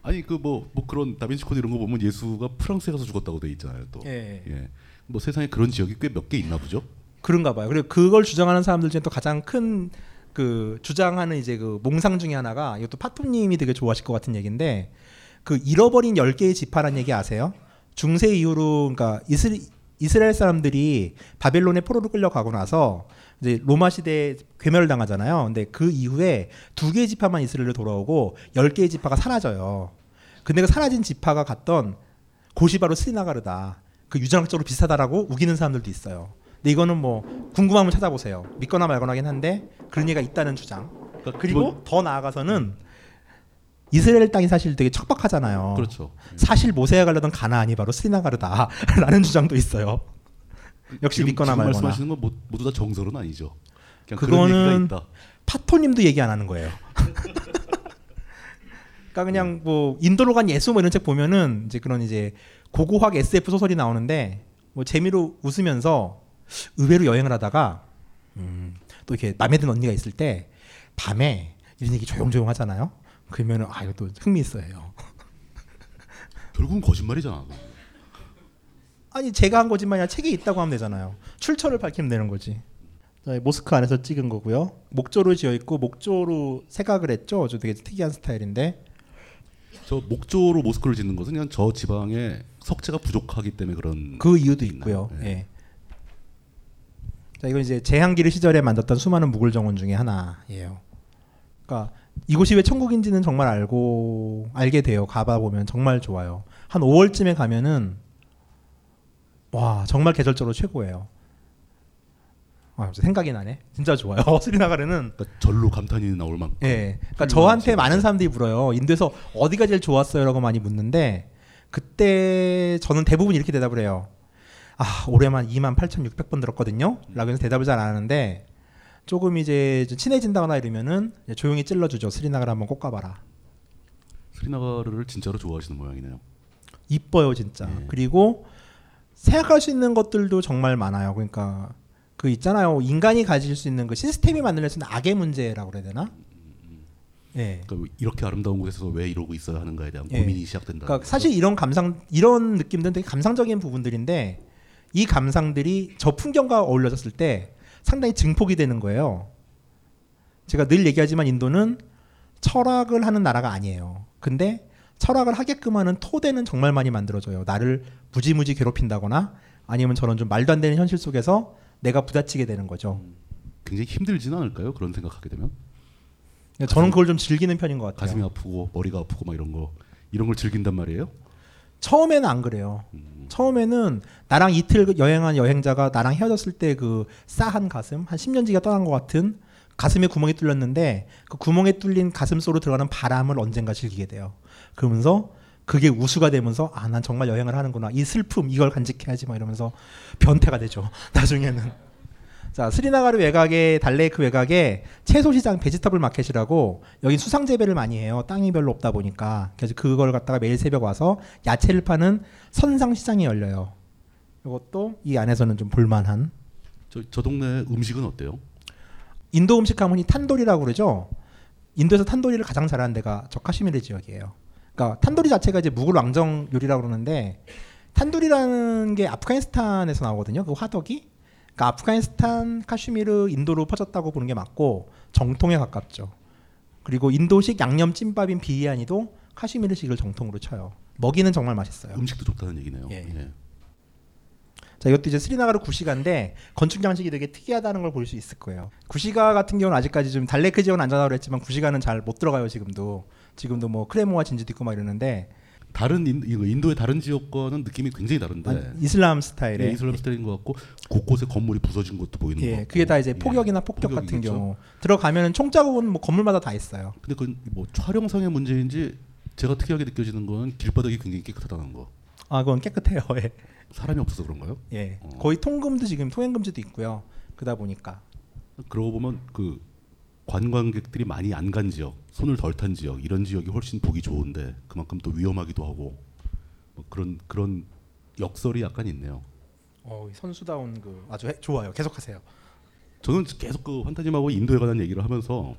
Speaker 7: 아니 그뭐뭐 그런 다빈치 코드 이런 거 보면 예수가 프랑스에 가서 죽었다고 돼 있잖아요 또.
Speaker 8: 예.
Speaker 7: 예. 뭐 세상에 그런 지역이 꽤 몇 개 있나 보죠.
Speaker 8: 그런가 봐요. 그리고 그걸 주장하는 사람들 중에 또 가장 큰 그 주장하는 이제 그 몽상 중에 하나가 이것도 파토님이 되게 좋아하실 것 같은 얘기인데 그 잃어버린 10개의 지파라는 얘기 아세요? 중세 이후로 그러니까 이스라, 이스라엘 사람들이 바벨론의 포로로 끌려가고 나서 이제 로마 시대에 괴멸을 당하잖아요. 근데 그 이후에 두 개의 지파만 이스라엘로 돌아오고 10개의 지파가 사라져요. 근데 그 사라진 지파가 갔던 곳이 바로 스리나가르다. 그 유전학적으로 비슷하다라고 우기는 사람들도 있어요. 근데 이거는 뭐 궁금하면 찾아보세요. 믿거나 말거나긴 한데 그런 얘기가 있다는 주장.
Speaker 7: 그러니까
Speaker 8: 그리고 더 나아가서는 이스라엘 땅이 사실 되게 척박하잖아요.
Speaker 7: 그렇죠.
Speaker 8: 사실 모세가 가려던 가나안이 바로 스리나가르다라는 주장도 있어요. 역시
Speaker 7: 지금,
Speaker 8: 믿거나 말거나.
Speaker 7: 말씀하시는 건 모- 모두 다 정설은 아니죠.
Speaker 8: 그거는. 파토님도 얘기 안 하는 거예요. 그러니까 그냥 뭐 인도로 간 예수 뭐 이런 책 보면은 이제 그런 이제 고고학 SF 소설이 나오는데 뭐 재미로 웃으면서 의외로 여행을 하다가 음, 또 이렇게 마음에 드는 언니가 있을 때 밤에 이런 얘기 조용조용 하잖아요. 그러면은 아 이거 또 흥미 있어요.
Speaker 7: 결국은 거짓말이잖아.
Speaker 8: 아니 제가 한 거지만 책에 있다고 하면 되잖아요. 출처를 밝히면 되는 거지. 자, 모스크 안에서 찍은 거고요. 목조로 지어 있고 목조로 색악을 했죠. 저 되게 특이한 스타일인데.
Speaker 7: 저 목조로 모스크를 짓는 것은 그냥 저 지방에 석재가 부족하기 때문에 그런
Speaker 8: 그 이유도 있고요. 예. 자, 이건 이제 제한기를 시절에 만들었던 수많은 무굴 정원 중에 하나예요. 그러니까 이곳이 왜 천국인지는 정말 알고 알게 돼요. 가봐 보면 정말 좋아요. 한 5월쯤에 가면은 와 정말 계절적으로 최고예요. 아, 생각이 나네. 진짜 좋아요. 스리나가르는
Speaker 7: 그러니까 절로 감탄이 나올 만큼.
Speaker 8: 예. 그러니까 저한테 많은 사람들이 물어요. 인도에서 어디가 제일 좋았어요라고 많이 묻는데 그때 저는 대부분 이렇게 대답을 해요. 아, 올해만 28,600번 들었거든요. 라고 해서 대답을 잘 안 하는데 조금 이제 좀 친해진다거나 이러면은 조용히 찔러주죠. 스리나가르 한번 꼭 가봐라.
Speaker 7: 스리나가르를 진짜로 좋아하시는 모양이네요.
Speaker 8: 이뻐요 진짜. 그리고 생각할 수 있는 것들도 정말 많아요. 그러니까 그 있잖아요. 인간이 가질 수 있는 그 시스템이 만들어낼 수 있는 악의 문제라고 그래야 되나? 예.
Speaker 7: 그러니까 이렇게 아름다운 곳에서 왜 이러고 있어야 하는가에 대한
Speaker 8: 예.
Speaker 7: 고민이 시작된다.
Speaker 8: 그러니까 사실 이런 감상 이런 느낌들은 되게 감상적인 부분들인데 이 감상들이 저 풍경과 어울려졌을 때 상당히 증폭이 되는 거예요. 제가 늘 얘기하지만 인도는 철학을 하는 나라가 아니에요. 근데 철학을 하게끔 하는 토대는 정말 많이 만들어줘요. 나를 무지무지 괴롭힌다거나 아니면 저런 좀 말도 안 되는 현실 속에서 내가 부딪히게 되는 거죠.
Speaker 7: 굉장히 힘들지는 않을까요? 그런 생각하게 되면
Speaker 8: 저는 그걸 좀 즐기는 편인 것 같아요.
Speaker 7: 가슴이 아프고 머리가 아프고 막 이런 거 이런 걸 즐긴단 말이에요.
Speaker 8: 처음에는 안 그래요. 처음에는 나랑 이틀 여행한 여행자가 나랑 헤어졌을 때 그 싸한 가슴 한 10년지가 떠난 것 같은 가슴에 구멍이 뚫렸는데 그 구멍에 뚫린 가슴 속으로 들어가는 바람을 언젠가 즐기게 돼요. 그러면서 그게 우수가 되면서 아 난 정말 여행을 하는구나 이 슬픔 이걸 간직해야지 막 이러면서 변태가 되죠. 나중에는 자 스리나가르 외곽에 달레이크 외곽에 채소 시장 vegetable market이라고 여기 수상 재배를 많이 해요. 땅이 별로 없다 보니까 그래서 그걸 갖다가 매일 새벽 와서 야채를 파는 선상 시장이 열려요. 이것도 이 안에서는 좀 볼만한
Speaker 7: 저, 저 동네 음식은 어때요?
Speaker 8: 인도 음식 하면 이 탄도리라고 그러죠. 인도에서 탄도리를 가장 잘하는 데가 저 카슈미르 지역이에요. 그러니까 탄도리 자체가 이제 무굴 왕정 요리라고 그러는데 탄도리라는 게 아프가니스탄에서 나오거든요. 그 화덕이. 그러니까 아프가니스탄, 카슈미르, 인도로 퍼졌다고 보는 게 맞고 정통에 가깝죠. 그리고 인도식 양념 찐밥인 비리아니도 카슈미르식을 정통으로 쳐요. 먹이는 정말 맛있어요.
Speaker 7: 음식도 좋다는 얘기네요.
Speaker 8: 예.
Speaker 7: 예.
Speaker 8: 자, 이것도 이제 스리나가르 구시가인데 건축 양식이 되게 특이하다는 걸 볼 수 있을 거예요. 구시가 같은 경우는 아직까지 좀 달레크 지역은 안전하다고 했지만 구시가는 잘 못 들어가요 지금도. 지금도 뭐 크레모와 진주도 있고 막 이러는데
Speaker 7: 다른 인, 인도의 다른 지역과는 느낌이 굉장히 다른데
Speaker 8: 아니, 이슬람 스타일의
Speaker 7: 예, 이슬람 스타일인 것 같고 곳곳에 건물이 부서진 것도 보이는
Speaker 8: 예,
Speaker 7: 거.
Speaker 8: 그게 다 이제 폭격이나 폭격 같은
Speaker 7: 폭격이겠죠.
Speaker 8: 경우 들어가면은 총자국은 뭐 건물마다 다 있어요.
Speaker 7: 근데 그건 뭐 촬영상의 문제인지 제가 특이하게 느껴지는 건 길바닥이 굉장히 깨끗하다는 거.
Speaker 8: 아, 그건 깨끗해요. 예.
Speaker 7: 사람이 없어서 그런가요?
Speaker 8: 예. 거의 통금도 지금 통행금지도 있고요. 그러다 보니까
Speaker 7: 그러고 보면 그 관광객들이 많이 안 간 지역, 손을 덜 탄 지역 이런 지역이 훨씬 보기 좋은데 그만큼 또 위험하기도 하고 뭐 그런 그런 역설이 약간 있네요.
Speaker 8: 어, 선수다운 그 아주 해- 좋아요. 계속하세요.
Speaker 7: 저는 계속 그 환타님하고 인도에 관한 얘기를 하면서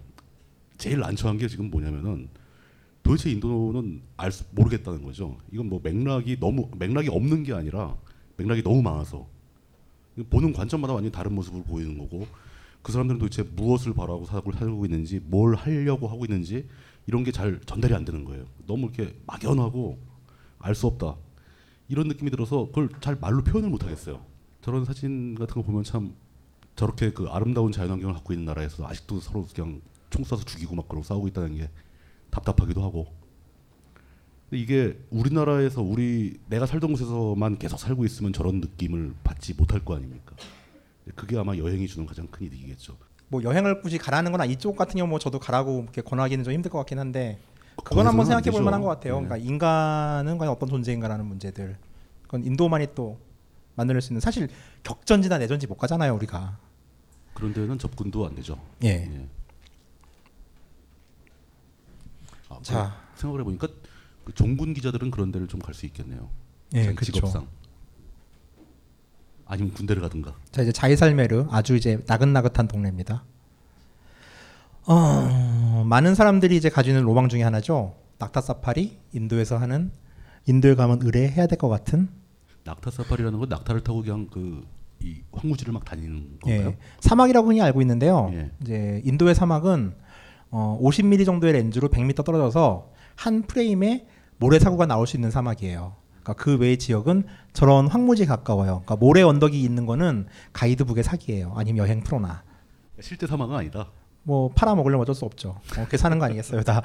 Speaker 7: 제일 난처한 게 지금 뭐냐면은 도대체 인도는 알 수 모르겠다는 거죠. 이건 뭐 맥락이 너무 맥락이 없는 게 아니라 맥락이 너무 많아서 보는 관점마다 완전히 다른 모습을 보이는 거고 그 사람들은 도대체 무엇을 바라고 살고 있는지 뭘 하려고 하고 있는지 이런 게 잘 전달이 안 되는 거예요. 너무 이렇게 막연하고 알 수 없다 이런 느낌이 들어서 그걸 잘 말로 표현을 못 하겠어요. 저런 사진 같은 거 보면 참 저렇게 그 아름다운 자연환경을 갖고 있는 나라에서 아직도 서로 그냥 총 쏴서 죽이고 막 그러고 싸우고 있다는 게 답답하기도 하고. 이게 우리나라에서 우리 내가 살던 곳에서만 계속 살고 있으면 저런 느낌을 받지 못할 거 아닙니까? 그게 아마 여행이 주는 가장 큰 이득이겠죠.
Speaker 8: 뭐 여행을 굳이 가라는 거나 이쪽 같은 경우 뭐 저도 가라고 이렇게 권하기는 좀 힘들 것 같긴 한데 그건
Speaker 7: 거기서는
Speaker 8: 한번
Speaker 7: 안
Speaker 8: 생각해 볼. 만한 것 같아요.
Speaker 7: 네.
Speaker 8: 그러니까 인간은 과연 어떤 존재인가라는 문제들. 그건 인도만이 또 만들어낼 수 있는 사실 격전지나 내전지 못 가잖아요 우리가.
Speaker 7: 그런 데는 접근도 안 되죠.
Speaker 8: 예.
Speaker 7: 아,
Speaker 8: 자.
Speaker 7: 그 생각을 해보니까 그 종군 기자들은 그런 데를 좀 갈 수 있겠네요.
Speaker 8: 예.
Speaker 7: 직업상. 아니면 군대를 가든가.
Speaker 8: 자 이제 자이살메르 아주 이제 나긋나긋한 동네입니다. 어, 많은 사람들이 이제 가지고 있는 로망 중에 하나죠. 낙타 사파리 인도에서 하는 인도에 가면 의뢰해야 될 것 같은
Speaker 7: 낙타 사파리라는 건 낙타를 타고 그냥 그이 황무지를 막 다니는 건가요?
Speaker 8: 예, 사막이라고 흔히 알고 있는데요.
Speaker 7: 예.
Speaker 8: 이제 인도의 사막은 어, 50mm 정도의 렌즈로 100m 떨어져서 한 프레임에 모래 사고가 나올 수 있는 사막이에요. 그러니까 그 외의 지역은 저런 황무지에 가까워요. 그러니까 모래 언덕이 있는 거는 가이드북의 사기예요. 아니면 여행 프로나.
Speaker 7: 실제 사망은 아니다.
Speaker 8: 뭐 팔아먹으려면 어쩔 수 없죠. 어, 그렇게 사는 거 아니겠어요, 다.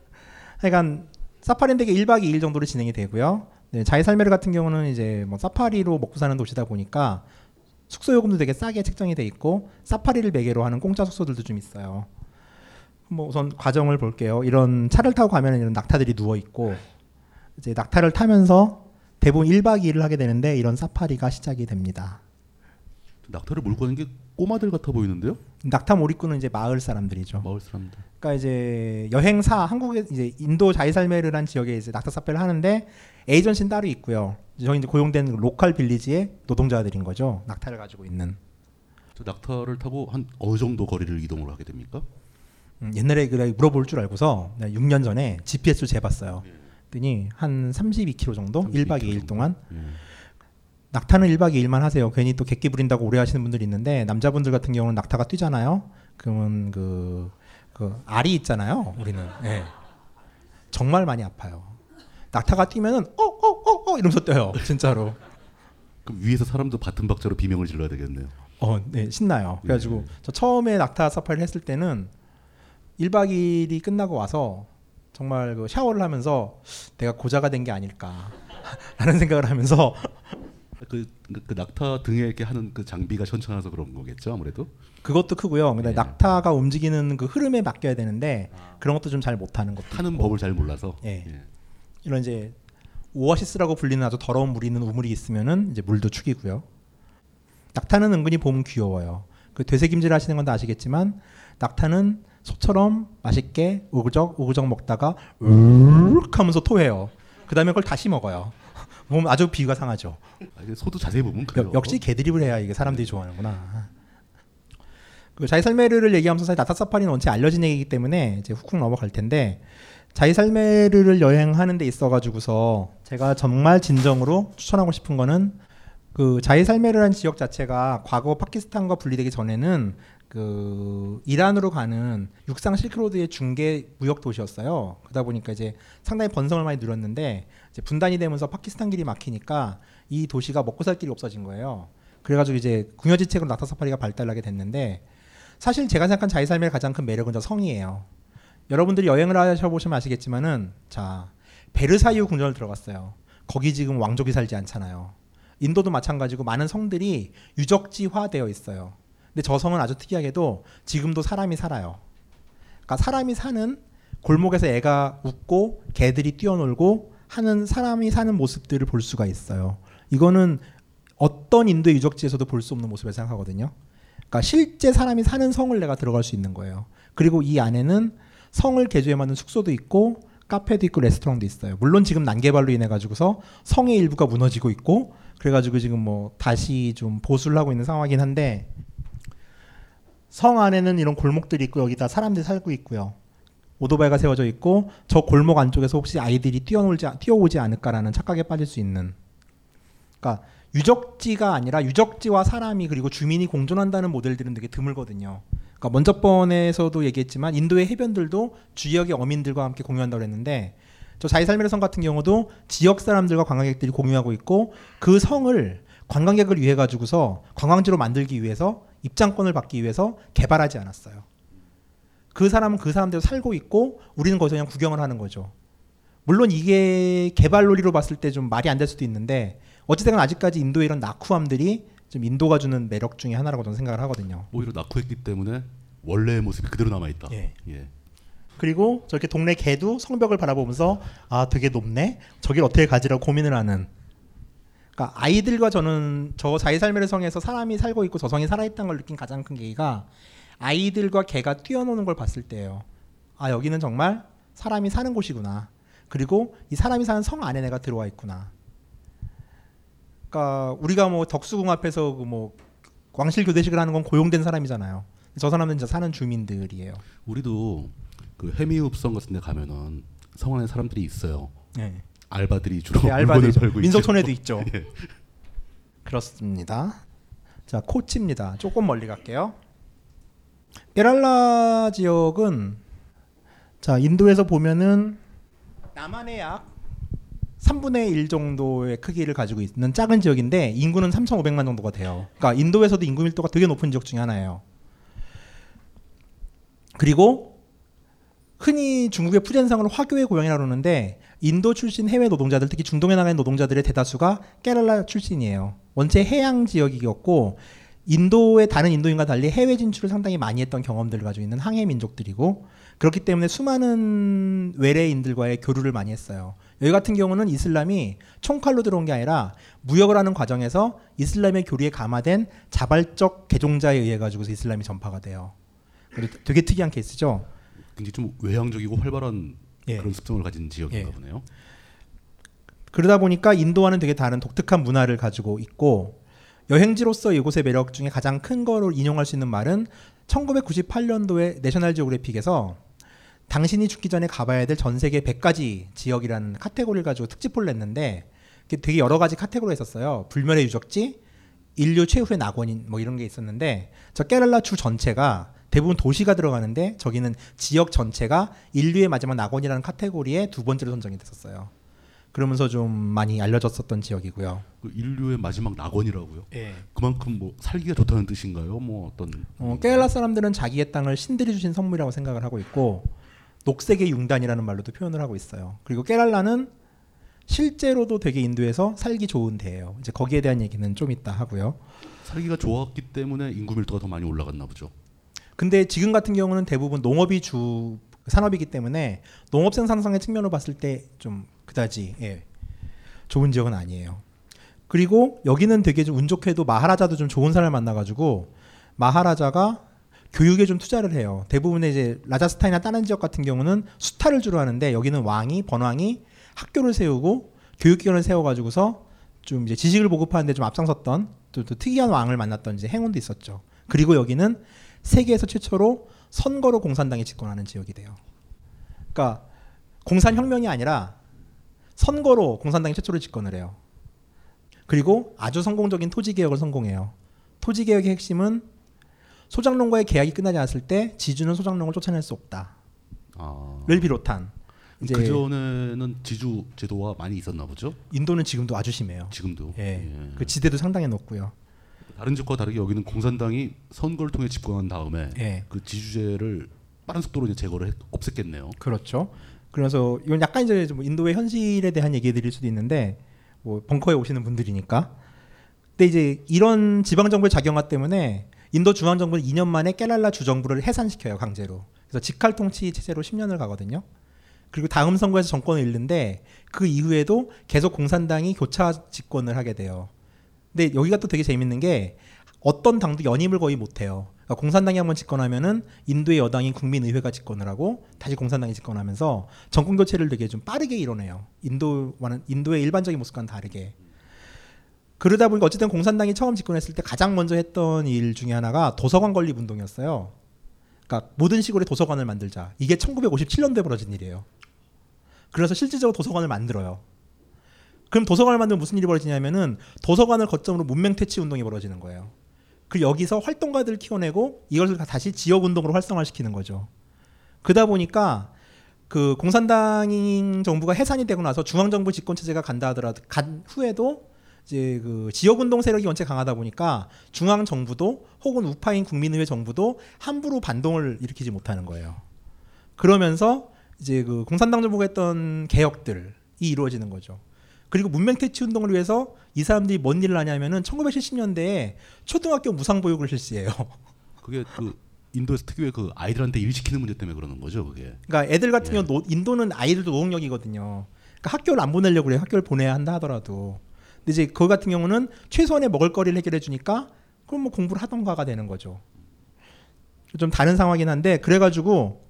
Speaker 8: 하여간 사파리인데 1박 2일 정도로 진행이 되고요. 네, 자이살메르 같은 경우는 이제 뭐 사파리로 먹고 사는 도시다 보니까 숙소 요금도 되게 싸게 책정이 돼 있고 사파리를 매개로 하는 공짜 숙소들도 좀 있어요. 뭐 우선 과정을 볼게요. 이런 차를 타고 가면 이런 낙타들이 누워 있고 이제 낙타를 타면서 대부분 1박 2일을 하게 되는데 이런 사파리가 시작이 됩니다.
Speaker 7: 낙타를 몰고 가는 게 꼬마들 같아 보이는데요?
Speaker 8: 낙타 몰입꾼은 이제 마을 사람들이죠.
Speaker 7: 마을 사람들.
Speaker 8: 그러니까 이제 여행사 한국에 이제 인도 자이살메르란 지역에 이제 낙타 사페를 하는데 에이전시는 따로 있고요. 저희 이제 고용된 로컬 빌리지의 노동자들인 거죠. 낙타를 가지고 있는.
Speaker 7: 저 낙타를 타고 한 어느 정도 거리를 이동을 하게 됩니까?
Speaker 8: 음, 옛날에 그래 물어볼 줄 알고서 내가 6년 전에 GPS로 재봤어요. 그 랬더니 한 32km 정도 1박 2일 동안 낙타는 1박 2일만 하세요. 괜히 또 객기 부린다고 오래 하시는 분들이 있는데 남자분들 같은 경우는 낙타가 뛰잖아요. 그러면 그, 그 알이 있잖아요. 우리는 예. 정말 많이 아파요. 낙타가 뛰면은 어어 어 어 이러면서 뛰어요. 진짜로.
Speaker 7: 그럼 위에서 사람도 바튼 박자로 비명을 질러야 되겠네요.
Speaker 8: 어, 네, 신나요. 그래가지고 저 처음에 낙타 사파리를 했을 때는 1박 2일이 끝나고 와서 정말 그 샤워를 하면서 내가 고자가 된 게 아닐까 라는 생각을 하면서
Speaker 7: 그, 그, 그 낙타 등에 이렇게 하는 그 장비가 현천해서 그런 거겠죠 아무래도.
Speaker 8: 그것도 크고요. 근데 낙타가 움직이는 그 흐름에 맡겨야 되는데 그런 것도 좀 잘 못하는 것도
Speaker 7: 타는
Speaker 8: 있고.
Speaker 7: 법을 잘 몰라서.
Speaker 8: 예. 이런 이제 오아시스라고 불리는 아주 더러운 물이 있는 우물이 있으면은 이제 물도 축이고요. 낙타는 은근히 보면 귀여워요. 그 되새김질 하시는 건 다 아시겠지만 낙타는 소처럼 맛있게 우그적 우그적 먹다가 으르륵 하면서 토해요. 그 다음에 그걸 다시 먹어요. 보면 아주 비유가 상하죠.
Speaker 7: 아, 소도 자세히 보면 그래요.
Speaker 8: 역- 역시 개드립을 해야 이게 사람들이 좋아하는구나. 그 자이살메르를 얘기하면서 사실 나타 사파리는 원체 알려진 얘기이기 때문에 이제 훅훅 넘어갈 텐데 자이살메르를 여행하는 데 있어가지고서 제가 정말 진정으로 추천하고 싶은 거는 그 자이살메르라는 지역 자체가 과거 파키스탄과 분리되기 전에는 그 이란으로 가는 육상 실크로드의 중개 무역 도시였어요. 그러다 보니까 이제 상당히 번성을 많이 누렸는데 이제 분단이 되면서 파키스탄 길이 막히니까 이 도시가 먹고 살 길이 없어진 거예요. 그래가지고 이제 궁여지책으로 낙타 사파리가 발달하게 됐는데 사실 제가 생각한 자이살메의 가장 큰 매력은 저 성이에요. 여러분들이 여행을 하셔보시면 아시겠지만은 자 베르사유 궁전을 들어갔어요. 거기 지금 왕족이 살지 않잖아요. 인도도 마찬가지고 많은 성들이 유적지화되어 있어요. 근데 저 성은 아주 특이하게도 지금도 사람이 살아요. 그러니까 사람이 사는 골목에서 애가 웃고 개들이 뛰어놀고 하는 사람이 사는 모습들을 볼 수가 있어요. 이거는 어떤 인도의 유적지에서도 볼 수 없는 모습을 생각하거든요. 그러니까 실제 사람이 사는 성을 내가 들어갈 수 있는 거예요. 그리고 이 안에는 성을 개조해 만든 숙소도 있고 카페도 있고 레스토랑도 있어요. 물론 지금 난개발로 인해 가지고서 성의 일부가 무너지고 있고 그래가지고 지금 뭐 다시 좀 보수를 하고 있는 상황이긴 한데 성 안에는 이런 골목들이 있고 여기다 사람들이 살고 있고요. 오토바이가 세워져 있고 저 골목 안쪽에서 혹시 아이들이 뛰어놀지 뛰어오지 않을까라는 착각에 빠질 수 있는. 그러니까 유적지가 아니라 유적지와 사람이 그리고 주민이 공존한다는 모델들은 되게 드물거든요. 그러니까 먼저 번에서도 얘기했지만 인도의 해변들도 지역의 어민들과 함께 공유한다고 했는데 저 자이살메르 성 같은 경우도 지역 사람들과 관광객들이 공유하고 있고 그 성을 관광객을 위해 가지고서 관광지로 만들기 위해서 입장권을 받기 위해서 개발하지 않았어요. 그 사람은 그 사람대로 살고 있고 우리는 거기서 그냥 구경을 하는 거죠. 물론 이게 개발놀이로 봤을 때 좀 말이 안 될 수도 있는데 어찌됐건 아직까지 인도의 이런 낙후함들이 좀 인도가 주는 매력 중에 하나라고 저는 생각을 하거든요.
Speaker 7: 오히려 낙후했기 때문에 원래의 모습이 그대로 남아 있다.
Speaker 8: 예.
Speaker 7: 예.
Speaker 8: 그리고 저렇게 동네 개도 성벽을 바라보면서 아 되게 높네 저길 어떻게 가지라고 고민을 하는 그러니까 아이들과 저는 저 자이살메르 성에서 사람이 살고 있고 저 성이 살아있다는 걸 느낀 가장 큰 계기가 아이들과 개가 뛰어노는 걸 봤을 때예요. 아 여기는 정말 사람이 사는 곳이구나. 그리고 이 사람이 사는 성 안에 내가 들어와 있구나. 그러니까 우리가 뭐 덕수궁 앞에서 그 뭐 왕실 교대식을 하는 건 고용된 사람이잖아요. 저 사람은 진짜 사는 주민들이에요.
Speaker 7: 우리도 그 해미읍성 같은 데 가면은 성 안에 사람들이 있어요.
Speaker 8: 네.
Speaker 7: 알바들이 주로
Speaker 8: 네, 알바들이죠.
Speaker 7: 팔고
Speaker 8: 민속촌에도
Speaker 7: 있죠.
Speaker 8: 있죠.
Speaker 7: 예.
Speaker 8: 그렇습니다. 자, 코치입니다. 조금 멀리 갈게요. 케랄라 지역은 자, 인도에서 보면은 남한의 약 3분의 1 정도의 크기를 가지고 있는 작은 지역인데 인구는 3,500만 정도가 돼요. 그러니까 인도에서도 인구 밀도가 되게 높은 지역 중에 하나예요. 그리고 흔히 중국의 푸젠성을 화교의 고향이라고 그러는데 인도 출신 해외 노동자들 특히 중동에 나가 있는 노동자들의 대다수가 깨랄라 출신이에요. 원체 해양 지역이었고 인도의 다른 인도인과 달리 해외 진출을 상당히 많이 했던 경험들을 가지고 있는 항해 민족들이고 그렇기 때문에 수많은 외래인들과의 교류를 많이 했어요. 여기 같은 경우는 이슬람이 총칼로 들어온 게 아니라 무역을 하는 과정에서 이슬람의 교리에 감화된 자발적 개종자에 의해 가지고서 이슬람이 전파가 돼요. 되게 특이한 케이스죠.
Speaker 7: 굉장히 좀 외향적이고 활발한
Speaker 8: 예.
Speaker 7: 그런 습성을 가진 지역인가
Speaker 8: 예.
Speaker 7: 보네요.
Speaker 8: 그러다 보니까 인도와는 되게 다른 독특한 문화를 가지고 있고 여행지로서 이곳의 매력 중에 가장 큰 거로 인용할 수 있는 말은 1998년도에 내셔널 지오그래픽에서 당신이 죽기 전에 가봐야 될 전 세계 100가지 지역이라는 카테고리를 가지고 특집을 냈는데 그게 되게 여러 가지 카테고리가 있었어요. 불멸의 유적지, 인류 최후의 낙원인 뭐 이런 게 있었는데 저 깨랄라 주 전체가 대부분 도시가 들어가는데 저기는 지역 전체가 인류의 마지막 낙원이라는 카테고리에 두 번째로 선정이 됐었어요. 그러면서 좀 많이 알려졌었던 지역이고요.
Speaker 7: 그 인류의 마지막 낙원이라고요.
Speaker 8: 예.
Speaker 7: 그만큼 뭐 살기가 좋다는 뜻인가요? 뭐 어떤
Speaker 8: 어, 깨알라 사람들은 자기의 땅을 신들이 주신 선물이라고 생각을 하고 있고 녹색의 융단이라는 말로도 표현을 하고 있어요. 그리고 깨랄라는 실제로도 되게 인도에서 살기 좋은 데예요. 이제 거기에 대한 얘기는 좀 이따 하고요.
Speaker 7: 살기가 좋았기 때문에 인구 밀도가 더 많이 올라갔나 보죠.
Speaker 8: 근데 지금 같은 경우는 대부분 농업이 주 산업이기 때문에 농업 생산성의 측면으로 봤을 때 좀 그다지 예, 좋은 지역은 아니에요. 그리고 여기는 되게 좀 운 좋게도 마하라자도 좀 좋은 사람을 만나가지고 마하라자가 교육에 좀 투자를 해요. 대부분의 이제 라자스탄이나 다른 지역 같은 경우는 수탈을 주로 하는데 여기는 왕이 번왕이 학교를 세우고 교육기관을 세워가지고서 좀 이제 지식을 보급하는데 좀 앞장섰던 또, 또 특이한 왕을 만났던 이제 행운도 있었죠. 그리고 여기는 세계에서 최초로 선거로 공산당이 집권하는 지역이 돼요. 그러니까 공산혁명이 아니라 선거로 공산당이 최초로 집권을 해요. 그리고 아주 성공적인 토지 개혁을 성공해요. 토지 개혁의 핵심은 소장농과의 계약이 끝나지 않았을 때 지주는 소장농을 쫓아낼 수 없다를
Speaker 7: 아.
Speaker 8: 비롯한 이제
Speaker 7: 그 전에는 지주 제도가 많이 있었나 보죠.
Speaker 8: 인도는 지금도 아주 심해요.
Speaker 7: 지금도.
Speaker 8: 예. 그 지대도 상당히 높고요.
Speaker 7: 다른 지역과 다르게 여기는 공산당이 선거를 통해 집권한 다음에
Speaker 8: 예.
Speaker 7: 그 지주제를 빠른 속도로 이제 제거를 했, 없앴겠네요.
Speaker 8: 그렇죠. 그래서 이건 약간 이제 좀 인도의 현실에 대한 얘기 드릴 수도 있는데 뭐 벙커에 오시는 분들이니까. 근데 이제 이런 지방 정부의 작용화 때문에 인도 중앙 정부는 2년 만에 깨랄라 주 정부를 해산시켜요 강제로. 그래서 직할 통치 체제로 10년을 가거든요. 그리고 다음 선거에서 정권을 잃는데 그 이후에도 계속 공산당이 교차 집권을 하게 돼요. 근데 여기가 또 되게 재밌는 게 어떤 당도 연임을 거의 못해요. 그러니까 공산당이 한번 집권하면은 인도의 여당인 국민의회가 집권을 하고 다시 공산당이 집권하면서 정권 교체를 되게 좀 빠르게 이뤄내요. 인도와는 인도의 일반적인 모습과는 다르게. 그러다 보니까 어쨌든 공산당이 처음 집권했을 때 가장 먼저 했던 일 중에 하나가 도서관 건립 운동이었어요. 그러니까 모든 시골에 도서관을 만들자. 이게 1957년도에 벌어진 일이에요. 그래서 실질적으로 도서관을 만들어요. 그럼 도서관을 만들면 무슨 일이 벌어지냐면은 도서관을 거점으로 문명 퇴치 운동이 벌어지는 거예요. 그 여기서 활동가들을 키워내고 이것을 다시 지역 운동으로 활성화시키는 거죠. 그러다 보니까 그 공산당인 정부가 해산이 되고 나서 중앙 정부 집권 체제가 간다 하더라도 간 후에도 이제 그 지역 운동 세력이 원체 강하다 보니까 중앙 정부도 혹은 우파인 국민의회 정부도 함부로 반동을 일으키지 못하는 거예요. 그러면서 이제 그 공산당 정부가 했던 개혁들이 이루어지는 거죠. 그리고 문맹 퇴치 운동을 위해서 이 사람들이 뭔 일을 하냐면은 1970년대에 초등학교 무상 보육을 실시해요.
Speaker 7: 그게 그 인도에서 특유의 그 아이들한테 일 시키는 문제 때문에 그러는 거죠, 그게.
Speaker 8: 그러니까 애들 같은 경우 노- 인도는 아이들도 노동력이거든요. 그러니까 학교를 안 보내려고 그래요. 학교를 보내야 한다 하더라도. 근데 이제 그 같은 경우는 최소한의 먹을거리를 해결해 주니까 그럼 뭐 공부를 하던가가 되는 거죠. 좀 다른 상황이긴 한데 그래가지고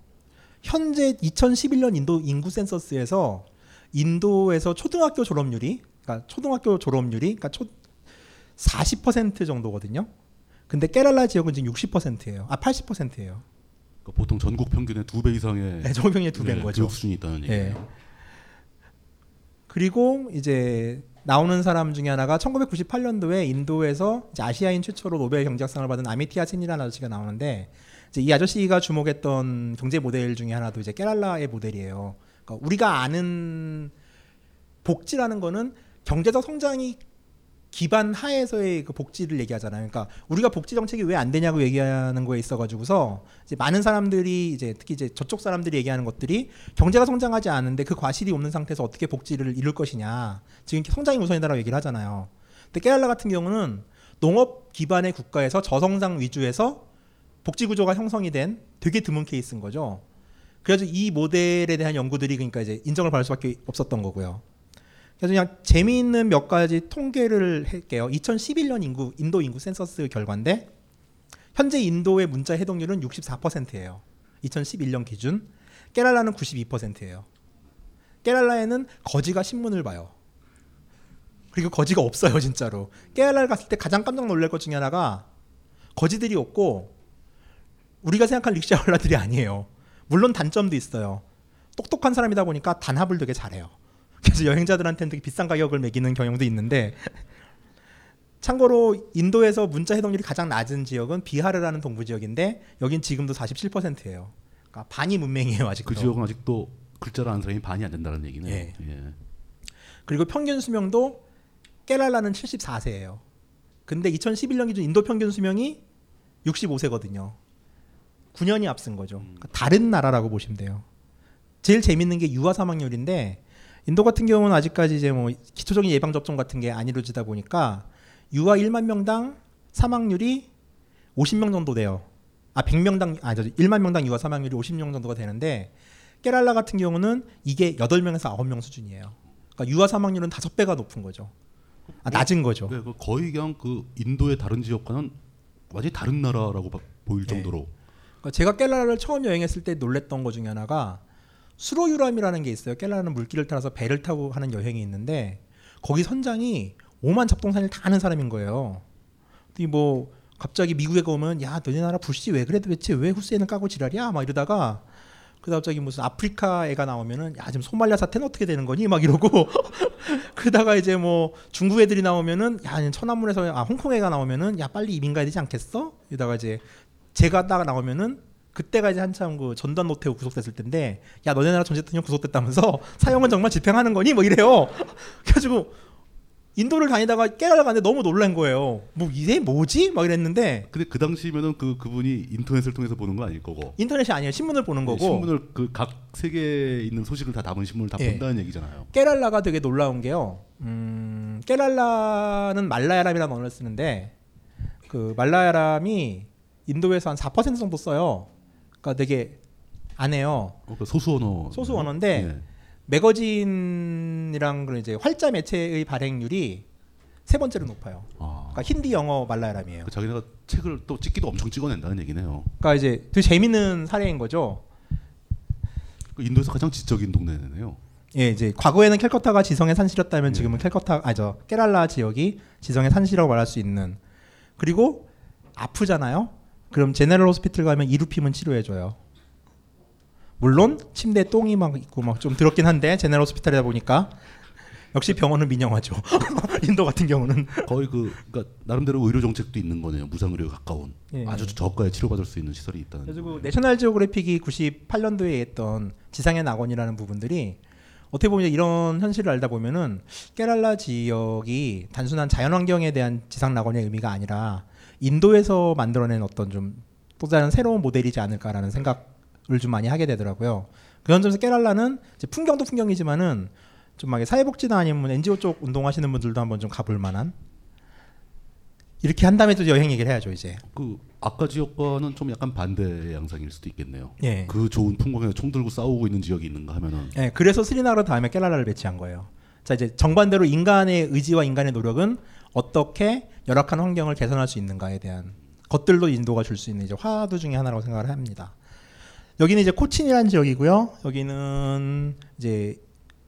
Speaker 8: 현재 2011년 인도 인구 센서스에서 인도에서 초등학교 졸업률이 그러니까 초등학교 졸업률이 그러니까 초 40% 정도거든요. 근데 깨랄라 지역은 지금 60%예요. 아 80%예요.
Speaker 7: 그러니까 보통 전국 평균의 두 배 이상의
Speaker 8: 네, 전국 평균의 두 배인 거죠.
Speaker 7: 교육 수준이 있다는
Speaker 8: 예.
Speaker 7: 얘기예요.
Speaker 8: 그리고 이제 나오는 사람 중에 하나가 1998년도에 인도에서 아시아인 최초로 노벨 경제학상을 받은 아미티아 센이라는 아저씨가 나오는데 이제 이 아저씨가 주목했던 경제 모델 중에 하나도 이제 깨랄라의 모델이에요. 그러니까 우리가 아는 복지라는 거는 경제적 성장이 기반 하에서의 그 복지를 얘기하잖아요. 그러니까 우리가 복지 정책이 왜 안 되냐고 얘기하는 거에 있어 가지고서 이제 많은 사람들이 이제 특히 이제 저쪽 사람들이 얘기하는 것들이 경제가 성장하지 않는데 그 과실이 없는 상태에서 어떻게 복지를 이룰 것이냐. 지금 성장이 우선이다라고 얘기를 하잖아요. 근데 깨알라 같은 경우는 농업 기반의 국가에서 저성장 위주에서 복지 구조가 형성이 된 되게 드문 케이스인 거죠. 그래서 이 모델에 대한 연구들이 그러니까 이제 인정을 받을 수밖에 없었던 거고요. 그래서 그냥 재미있는 몇 가지 통계를 할게요. 2011년 인구 인도 인구 센서스 결과인데 현재 인도의 문자 해독률은 64%예요. 2011년 기준. 깨랄라는 92%예요. 깨랄라에는 거지가 신문을 봐요. 그리고 거지가 없어요, 진짜로. 깨랄라를 갔을 때 가장 깜짝 놀랄 것 중에 하나가 거지들이 없고 우리가 생각할 릭샤올라들이 아니에요. 물론 단점도 있어요. 똑똑한 사람이다 보니까 단합을 되게 잘해요. 그래서 여행자들한테는 되게 비싼 가격을 매기는 경향도 있는데 참고로 인도에서 문자 해독률이 가장 낮은 지역은 비하르라는 동부 지역인데 여긴 지금도 47%예요. 그러니까 반이 문맹이에요 아직도.
Speaker 7: 그 지역은 아직도 글자를 아는 사람이 반이 안 된다는 얘기네요.
Speaker 8: 예.
Speaker 7: 예.
Speaker 8: 그리고 평균 수명도 깨랄라는 74세예요. 근데 2011년 기준 인도 평균 수명이 65세거든요. 9년이 앞선 거죠. 그러니까 다른 나라라고 보시면 돼요. 제일 재밌는 게 유아 사망률인데 인도 같은 경우는 아직까지 이제 뭐 기초적인 예방 접종 같은 게 안 이루어지다 보니까 유아 1만 명당 사망률이 50명 정도 돼요. 아 100명당 아저 1만 명당 유아 사망률이 50명 정도가 되는데 깨랄라 같은 경우는 이게 8명에서 9명 수준이에요. 그러니까 유아 사망률은 5배가 높은 거죠. 아, 낮은 거죠.
Speaker 7: 네, 그 거의 그냥 그 인도의 다른 지역과는 완전히 다른 나라라고 봐- 보일 정도로
Speaker 8: 그러니까 제가 깰라라를 처음 여행했을 때 놀랬던 것 중에 하나가 수로유람이라는 게 있어요. 깰라라는 물길을 타서 배를 타고 하는 여행이 있는데 거기 선장이 오만 잡동사니를 다 아는 사람인 거예요. 뭐 갑자기 미국에 가면 야 너네 나라 부시 왜 그래 도대체 왜 후세인을 까고 지랄이야 막 이러다가 그 갑자기 무슨 아프리카 애가 나오면은 야 지금 소말리아 사태는 어떻게 되는 거니 막 이러고 그러다가 이제 뭐 중국 애들이 나오면은 야 천안문에서 아 홍콩 애가 나오면은 야 빨리 이민 가야 되지 않겠어 이러다가 이제 제가 딱 나오면은 그때가 이제 한참 그 전두환 노태우 구속됐을 텐데 야 너네 나라 전 대통령 구속됐다면서 사형은 정말 집행하는 거니? 뭐 이래요. 그래가지고 인도를 다니다가 깨달아 가는데 너무 놀란 거예요. 뭐 이게 뭐지? 막 이랬는데.
Speaker 7: 근데 그 당시면은 그 그분이 인터넷을 통해서 보는 거 아닐 거고.
Speaker 8: 인터넷이 아니에요. 신문을 보는 거고.
Speaker 7: 네, 신문을 그 각 세계에 있는 소식을 다 담은 신문을 다
Speaker 8: 예.
Speaker 7: 본다는 얘기잖아요.
Speaker 8: 깨랄라가 되게 놀라운 게요. 음, 깨랄라는 말라야람이라는 언어를 쓰는데 그 말라야람이 인도에서 한 4% 정도 써요. 그러니까 되게 안 해요.
Speaker 7: 어, 그 소수 언어
Speaker 8: 소수 언어인데
Speaker 7: 예.
Speaker 8: 매거진이랑 그런 이제 활자 매체의 발행률이 세 번째로 높아요. 그러니까 힌디, 영어, 말라야람이에요.
Speaker 7: 그 자기네가 책을 또 찍기도 엄청 찍어낸다는 얘기네요.
Speaker 8: 그러니까 이제 되게 재밌는 사례인 거죠.
Speaker 7: 그 인도에서 가장 지적인 동네네요.
Speaker 8: 예, 이제 과거에는 캘커타가 지성의 산시였다면 지금은 캘커타 아저 깨랄라 지역이 지성의 산시라고 말할 수 있는. 그리고 아프잖아요. 그럼 제네럴 호스피틀 가면 이루핌은 치료해 줘요. 물론 침대에 똥이 막 있고 막 좀 더럽긴 한데 제네럴 호스피탈이다 보니까 역시 병원은 민영화죠. 인도 같은 경우는
Speaker 7: 거의 그 그러니까 나름대로 의료 정책도 있는 거네요. 무상 의료에 가까운
Speaker 8: 예.
Speaker 7: 아주 저가에 치료받을 수 있는 시설이 있다는.
Speaker 8: 그래서 그 내셔널 지오그래픽이 98년도에 했던 지상의 낙원이라는 부분들이 어떻게 보면 이런 현실을 알다 보면은 깨랄라 지역이 단순한 자연 환경에 대한 지상 낙원의 의미가 아니라 인도에서 만들어낸 어떤 좀 또 다른 새로운 모델이지 않을까라는 생각을 좀 많이 하게 되더라고요. 그런 점에서 깨랄라는 풍경도 풍경이지만은 좀 막 사회복지나 아니면 NGO 쪽 운동하시는 분들도 한번 좀 가볼 만한 이렇게 한 다음에 또 여행 얘기를 해야죠 이제.
Speaker 7: 그 아까 지역과는 좀 약간 반대의 양상일 수도 있겠네요.
Speaker 8: 예.
Speaker 7: 그 좋은 풍광에 총 들고 싸우고 있는 지역이 있는가 하면은
Speaker 8: 네, 그래서 스리나로 다음에 깰랄라를 배치한 거예요. 자 이제 정반대로 인간의 의지와 인간의 노력은 어떻게 열악한 환경을 개선할 수 있는가에 대한 것들도 인도가 줄 수 있는 이제 화두 중에 하나라고 생각을 합니다. 여기는 이제 코친이라는 지역이고요. 여기는 이제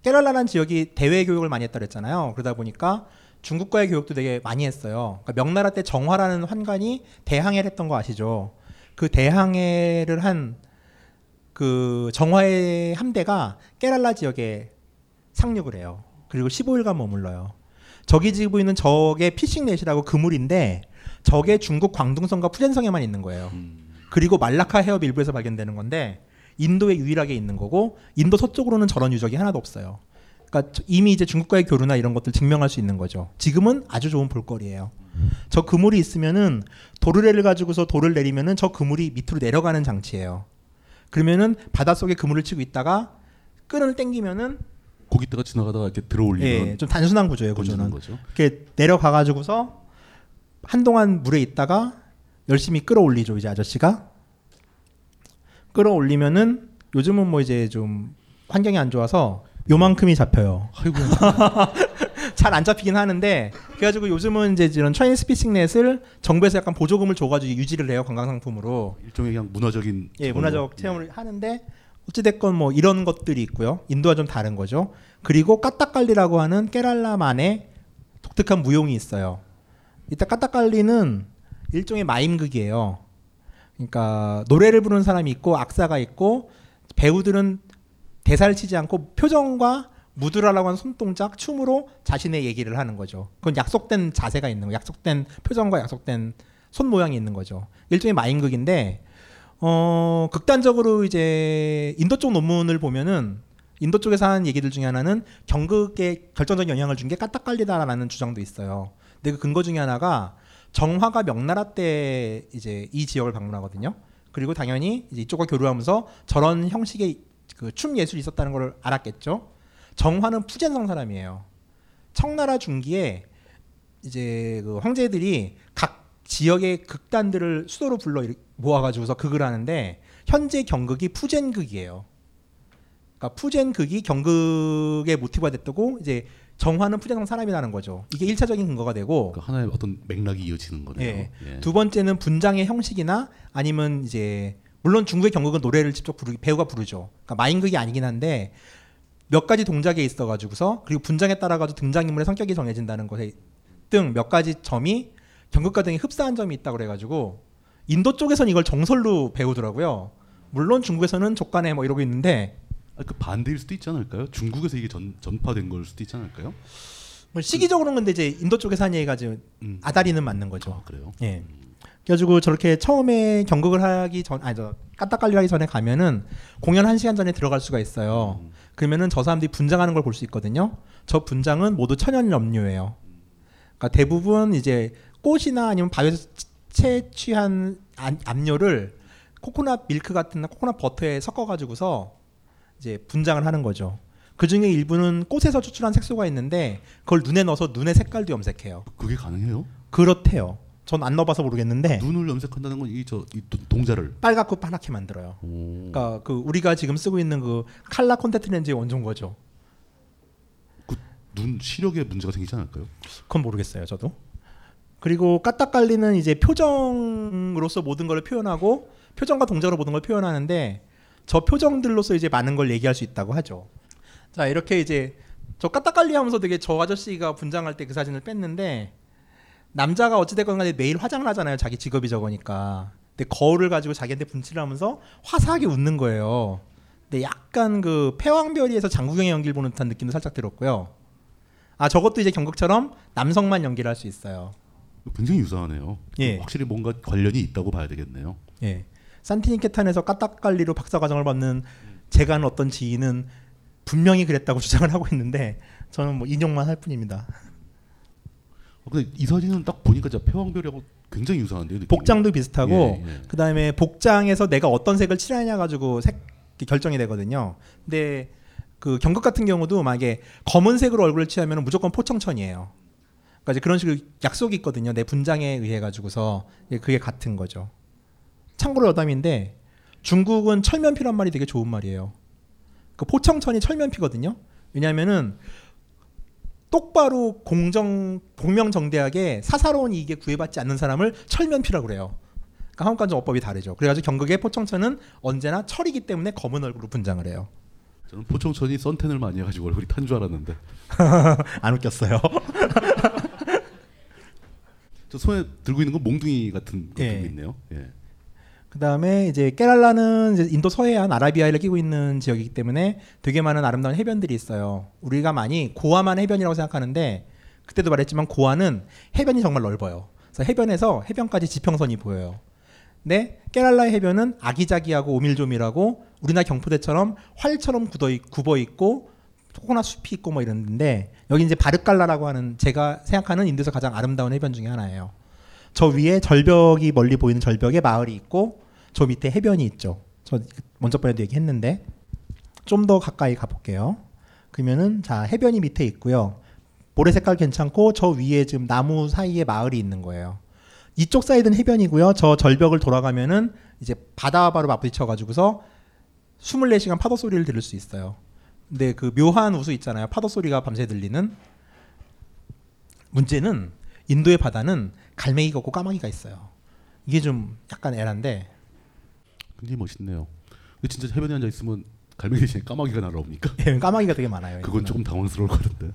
Speaker 8: 깨랄라라는 지역이 대외 교육을 많이 했다 그랬잖아요. 그러다 보니까 중국과의 교육도 되게 많이 했어요. 그러니까 명나라 때 정화라는 환관이 대항해를 했던 거 아시죠? 그 대항해를 한 그 정화의 함대가 깨랄라 지역에 상륙을 해요. 그리고 15일간 머물러요. 저기 지고 있는 적의 피싱 넷이라고 그물인데 적의 중국 광둥성과 푸젠성에만 있는 거예요. 그리고 말라카 해협 일부에서 발견되는 건데 인도에 유일하게 있는 거고 인도 서쪽으로는 저런 유적이 하나도 없어요. 그러니까 이미 이제 중국과의 교류나 이런 것들 증명할 수 있는 거죠. 지금은 아주 좋은 볼거리예요. 저 그물이 있으면은 도르래를 가지고서 돌을 내리면은 저 그물이 밑으로 내려가는 장치예요. 그러면은 바닷속에 그물을 치고 있다가 끈을 당기면은
Speaker 7: 거기다가 지나가다가 이렇게 들어올리면
Speaker 8: 예, 좀 단순한 구조예요. 구조는
Speaker 7: 거죠.
Speaker 8: 이렇게 내려가 가지고서 한동안 물에 있다가 열심히 끌어올리죠. 이제 아저씨가 끌어올리면은 요즘은 뭐 이제 좀 환경이 안 좋아서 요만큼이 잡혀요. 잘안 잡히긴 하는데 그래가지고 요즘은 이제 이런 차이니스 피싱 넷을 정부에서 약간 보조금을 줘가지고 유지를 해요 관광 상품으로.
Speaker 7: 일종의 그냥 문화적인
Speaker 8: 예. 문화적 체험을 하는데 어찌됐건 뭐 이런 것들이 있고요. 인도와 좀 다른 거죠. 그리고 까딱갈리라고 하는 깨랄라만의 독특한 무용이 있어요. 이때 까딱갈리는 일종의 마임극이에요. 그러니까 노래를 부르는 사람이 있고 악사가 있고 배우들은 대사를 치지 않고 표정과 무드라라고 하는 손동작, 춤으로 자신의 얘기를 하는 거죠. 그건 약속된 자세가 있는 거, 약속된 표정과 약속된 손 모양이 있는 거죠. 일종의 마임극인데 어, 극단적으로 이제 인도 쪽 논문을 보면은 인도 쪽에서 하는 얘기들 중에 하나는 경극에 결정적인 영향을 준 게 까딱갈리다라는 주장도 있어요. 근데 그 근거 중에 하나가 정화가 명나라 때 이제 이 지역을 방문하거든요. 그리고 당연히 이쪽과 교류하면서 저런 형식의 그 춤 예술이 있었다는 걸 알았겠죠. 정화는 푸젠성 사람이에요. 청나라 중기에 이제 그 황제들이 각 지역의 극단들을 수도로 불러 모아가지고서 극을 하는데 현재 경극이 푸젠극이에요. 그러니까 푸젠극이 경극의 모티브가 됐고 이제 정화는 푸젠성 사람이라는 거죠. 이게 일차적인 근거가 되고
Speaker 7: 그러니까 하나의 어떤 맥락이 이어지는 거네요.
Speaker 8: 예.
Speaker 7: 예.
Speaker 8: 두 번째는 분장의 형식이나 아니면 이제 물론 중국의 경극은 노래를 직접 부르 배우가 부르죠. 그러니까 마인극이 아니긴 한데 몇 가지 동작에 있어 가지고서 그리고 분장에 따라 가지고 등장 인물의 성격이 정해진다는 것에 등 몇 가지 점이 경극과 등이 흡사한 점이 있다고 그래 가지고 인도 쪽에서는 이걸 정설로 배우더라고요. 물론 중국에서는 족간에 뭐 이러고 있는데
Speaker 7: 아, 그 반대일 수도 있지 않을까요? 중국에서 이게 전, 전파된 걸 수도 있지 않을까요?
Speaker 8: 뭐 시기적으로는 근데 이제 인도 쪽에서 한 얘기가 지금
Speaker 7: 음.
Speaker 8: 아다리는 맞는 거죠.
Speaker 7: 그래요?
Speaker 8: 예. 그래가지고 저렇게 처음에 경극을 하기 전, 아니 저 까딱갈리 하기 전에 가면은 공연 한 시간 전에 들어갈 수가 있어요. 그러면은 저 사람들이 분장하는 걸 볼 수 있거든요. 저 분장은 모두 천연 염료예요. 그러니까 대부분 이제 꽃이나 아니면 바위에서 채취한 안- 압료를 코코넛 밀크 같은 코코넛 버터에 섞어가지고서 이제 분장을 하는 거죠. 그 중에 일부는 꽃에서 추출한 색소가 있는데 그걸 눈에 넣어서 눈의 색깔도 염색해요.
Speaker 7: 그게 가능해요?
Speaker 8: 그렇대요. 전 안 넣어봐서 모르겠는데
Speaker 7: 눈을 염색한다는 건 이 저 이 동자를
Speaker 8: 빨갛고 파랗게 만들어요. 그러니까 그 우리가 지금 쓰고 있는 그 칼라 콘택트 렌즈의 원조인 거죠.
Speaker 7: 눈 시력에 문제가 생기지 않을까요?
Speaker 8: 그건 모르겠어요, 저도. 그리고 까딱갈리는 이제 표정으로서 모든 걸 표현하고 표정과 동작으로 모든 걸 표현하는데 저 표정들로서 이제 많은 걸 얘기할 수 있다고 하죠. 자 이렇게 이제 저 까딱갈리 하면서 되게 저 아저씨가 분장할 때 그 사진을 뺐는데 남자가 어찌됐건 간에 매일 화장을 하잖아요. 자기 직업이 저거니까. 근데 거울을 가지고 자기한테 분칠을 하면서 화사하게 웃는 거예요. 근데 약간 그 패왕별이에서 장국영의 연기를 보는 듯한 느낌도 살짝 들었고요. 아 저것도 이제 경극처럼 남성만 연기를 할 수 있어요.
Speaker 7: 굉장히 유사하네요.
Speaker 8: 예.
Speaker 7: 확실히 뭔가 관련이 있다고 봐야 되겠네요.
Speaker 8: 예. 산티니케탄에서 까딱갈리로 박사 과정을 받는 제가 아는 어떤 지인은 분명히 그랬다고 주장을 하고 있는데 저는 뭐 인용만 할 뿐입니다.
Speaker 7: 어, 근데 이 사진은 딱 보니까 진짜 패왕별이하고 굉장히 유사한데요. 느낌이.
Speaker 8: 복장도 비슷하고
Speaker 7: 예, 예.
Speaker 8: 그다음에 복장에서 내가 어떤 색을 칠하냐 가지고 색 결정이 되거든요. 근데 그 경극 같은 경우도 만약에 검은색으로 얼굴을 칠하면 무조건 포청천이에요. 그러니까 이제 그런 식으로 약속이 있거든요. 내 분장에 의해 가지고서 예, 그게 같은 거죠. 참고로 여담인데 중국은 철면피란 말이 되게 좋은 말이에요. 그 포청천이 철면피거든요. 왜냐하면은 똑바로 공정 공명정대하게 사사로운 이익에 구애받지 않는 사람을 철면피라고 그래요. 그러니까 한국과 좀 어법이 다르죠. 그래가지고 경극의 포청천은 언제나 철이기 때문에 검은 얼굴로 분장을 해요.
Speaker 7: 저는 포청천이 선텐을 많이 해가지고 얼굴이 탄 줄 알았는데
Speaker 8: 안 웃겼어요.
Speaker 7: 저 손에 들고 있는 건 몽둥이 같은 그런
Speaker 8: 예.
Speaker 7: 게 있네요. 예.
Speaker 8: 그 다음에 이제 깨랄라는 이제 인도 서해안 아라비아를 끼고 있는 지역이기 때문에 되게 많은 아름다운 해변들이 있어요. 우리가 많이 고아만 해변이라고 생각하는데 그때도 말했지만 고아는 해변이 정말 넓어요. 그래서 해변에서 해변까지 지평선이 보여요. 근데 깨랄라의 해변은 아기자기하고 오밀조밀하고 우리나라 경포대처럼 활처럼 굳어 있, 굽어 있고 코코넛 숲이 있고 뭐 이런데 여기 이제 바르칼라라고 하는 제가 생각하는 인도에서 가장 아름다운 해변 중에 하나예요. 저 위에 절벽이 멀리 보이는 절벽에 마을이 있고 저 밑에 해변이 있죠. 저 먼저 번에도 얘기했는데 좀 더 가까이 가볼게요. 그러면은 자 해변이 밑에 있고요. 모래 색깔 괜찮고 저 위에 지금 나무 사이에 마을이 있는 거예요. 이쪽 사이드는 해변이고요. 저 절벽을 돌아가면은 이제 바다와 바로 맞부딪혀 가지고서 24시간 파도 소리를 들을 수 있어요. 근데 그 묘한 우수 있잖아요. 파도 소리가 밤새 들리는 문제는 인도의 바다는 갈매기가 없고 까마귀가 있어요. 이게 좀 약간 애란데
Speaker 7: 굉장히 멋있네요. 근데 진짜 해변에 앉아 있으면 갈매기 대신에 까마귀가 날아옵니까?
Speaker 8: 예, 까마귀가 되게 많아요.
Speaker 7: 그건 조금 당황스러울 것 같은데.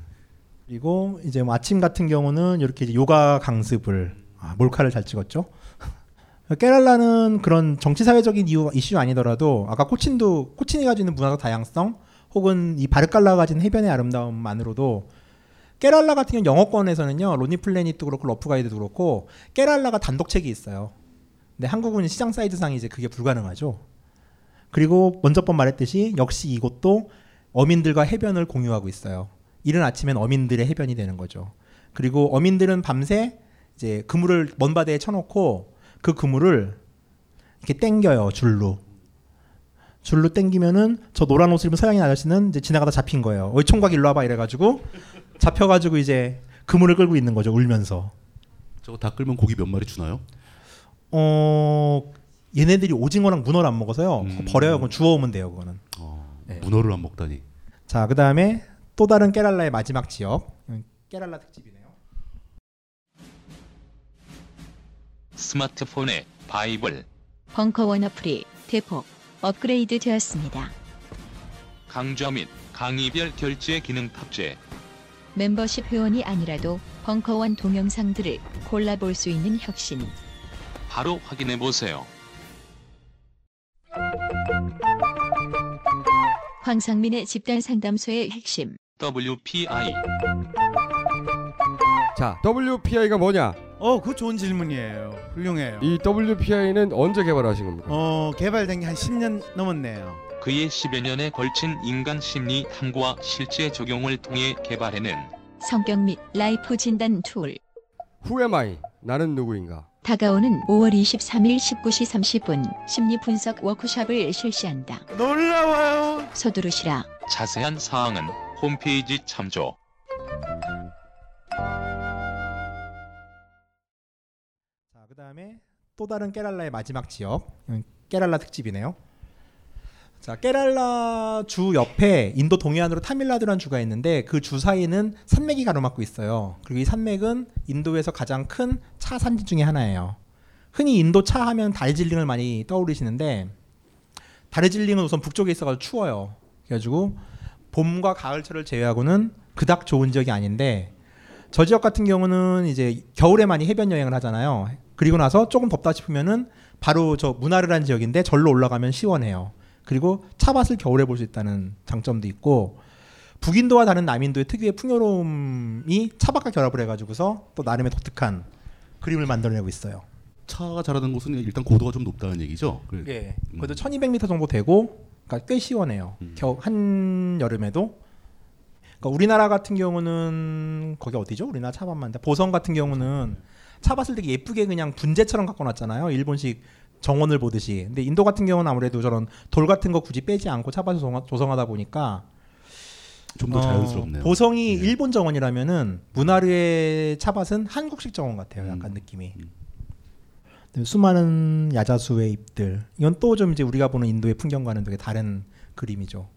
Speaker 8: 그리고 이제 뭐 아침 같은 경우는 이렇게 요가 강습을 아, 몰카를 잘 찍었죠. 깨랄라는 그런 정치 사회적인 이유 이슈 아니더라도 아까 코친도 코친이 가지고 있는 문화적 다양성 혹은 이 바르칼라가 가진 해변의 아름다움만으로도 깨랄라 같은 경우 영어권에서는요 Lonely Planet도 그렇고 Rough Guide도 그렇고 깨랄라가 단독책이 있어요. 근데 한국은 시장 사이즈상이 이제 그게 불가능하죠. 그리고 먼저 번 말했듯이 역시 이곳도 어민들과 해변을 공유하고 있어요. 이른 아침엔 어민들의 해변이 되는 거죠. 그리고 어민들은 밤새 이제 그물을 먼 바다에 쳐놓고 그 그물을 이렇게 땡겨요 줄로. 줄로 땡기면은 저 노란 옷을 입은 서양인 아저씨는 이제 지나가다 잡힌 거예요. 어이 총각 일로 와봐 이래가지고 잡혀가지고 이제 그물을 끌고 있는 거죠 울면서.
Speaker 7: 저거 다 끌면 고기 몇 마리 주나요?
Speaker 8: 어 얘네들이 오징어랑 문어를 안 먹어서요. 그거 버려요. 그건 주워오면 돼요. 그거는. 네.
Speaker 7: 문어를 안 먹다니.
Speaker 8: 자, 그 다음에 또 다른 깨랄라의 마지막 지역. 음, 깨랄라 특집이네요.
Speaker 6: 스마트폰의 바이블
Speaker 10: 벙커원 어플이 대폭 업그레이드 되었습니다.
Speaker 6: 강좌 및 강의별 결제 기능 탑재
Speaker 10: 멤버십 회원이 아니라도 벙커원 동영상들을 골라볼 수 있는 혁신.
Speaker 6: 바로 확인해 보세요.
Speaker 10: 황상민의 집단 상담소의 핵심.
Speaker 6: WPI
Speaker 11: 자, WPI가 뭐냐?
Speaker 12: 어, 그 좋은 질문이에요. 훌륭해요.
Speaker 11: 이 WPI는 언제 개발하신 겁니까?
Speaker 12: 어, 개발된 게 한 10년 넘었네요.
Speaker 6: 그의 10여 년에 걸친 인간 심리 탐구와 실제 적용을 통해 개발해낸
Speaker 10: 성격 및 라이프 진단 tool.
Speaker 11: Who am I? 나는 누구인가?
Speaker 10: 다가오는 5월 23일 19시 30분 심리 분석 워크숍을 실시한다.
Speaker 12: 놀라워요.
Speaker 10: 서두르시라.
Speaker 6: 자세한 사항은 홈페이지 참조.
Speaker 8: 다음에 또 다른 깨랄라의 마지막 지역. 음, 깨랄라 특집이네요. 자, 깨랄라 주 옆에 인도 동해안으로 타밀나두라는 주가 있는데 그 주 사이는 산맥이 가로막고 있어요. 그리고 이 산맥은 인도에서 가장 큰 차 산지 중에 하나예요. 흔히 인도 차 하면 다르질링을 많이 떠올리시는데 다르질링은 우선 북쪽에 있어가지고 추워요. 그래가지고 봄과 가을철을 제외하고는 그닥 좋은 지역이 아닌데 저 지역 같은 경우는 이제 겨울에 많이 해변 여행을 하잖아요. 그리고 나서 조금 덥다 싶으면은 바로 저 문화르란 지역인데 절로 올라가면 시원해요. 그리고 차밭을 겨울에 볼 수 있다는 장점도 있고 북인도와 다른 남인도의 특유의 풍요로움이 차밭과 결합을 해가지고서 또 나름의 독특한 그림을 만들어내고 있어요.
Speaker 7: 차가 자라는 곳은 일단 고도가 좀 높다는 얘기죠. 그-
Speaker 8: 예. 그래도 1200m 정도 되고 그러니까 꽤 시원해요. 겨한 여름에도 그러니까 우리나라 같은 경우는 거기 어디죠? 우리나라 차밭만데 보성 같은 경우는 차밭을 되게 예쁘게 그냥 분재처럼 갖고 놨잖아요. 일본식 정원을 보듯이. 근데 인도 같은 경우는 아무래도 저런 돌 같은 거 굳이 빼지 않고 차밭을 조성- 조성하다 보니까
Speaker 7: 좀더
Speaker 8: 어,
Speaker 7: 자연스럽네요.
Speaker 8: 보성이 일본 정원이라면은 문화르의 차밭은 한국식 정원 같아요. 약간
Speaker 7: 음.
Speaker 8: 느낌이. 근데 수많은 야자수의 잎들. 이건 또 좀 이제 우리가 보는 인도의 풍경과는 되게 다른 그림이죠.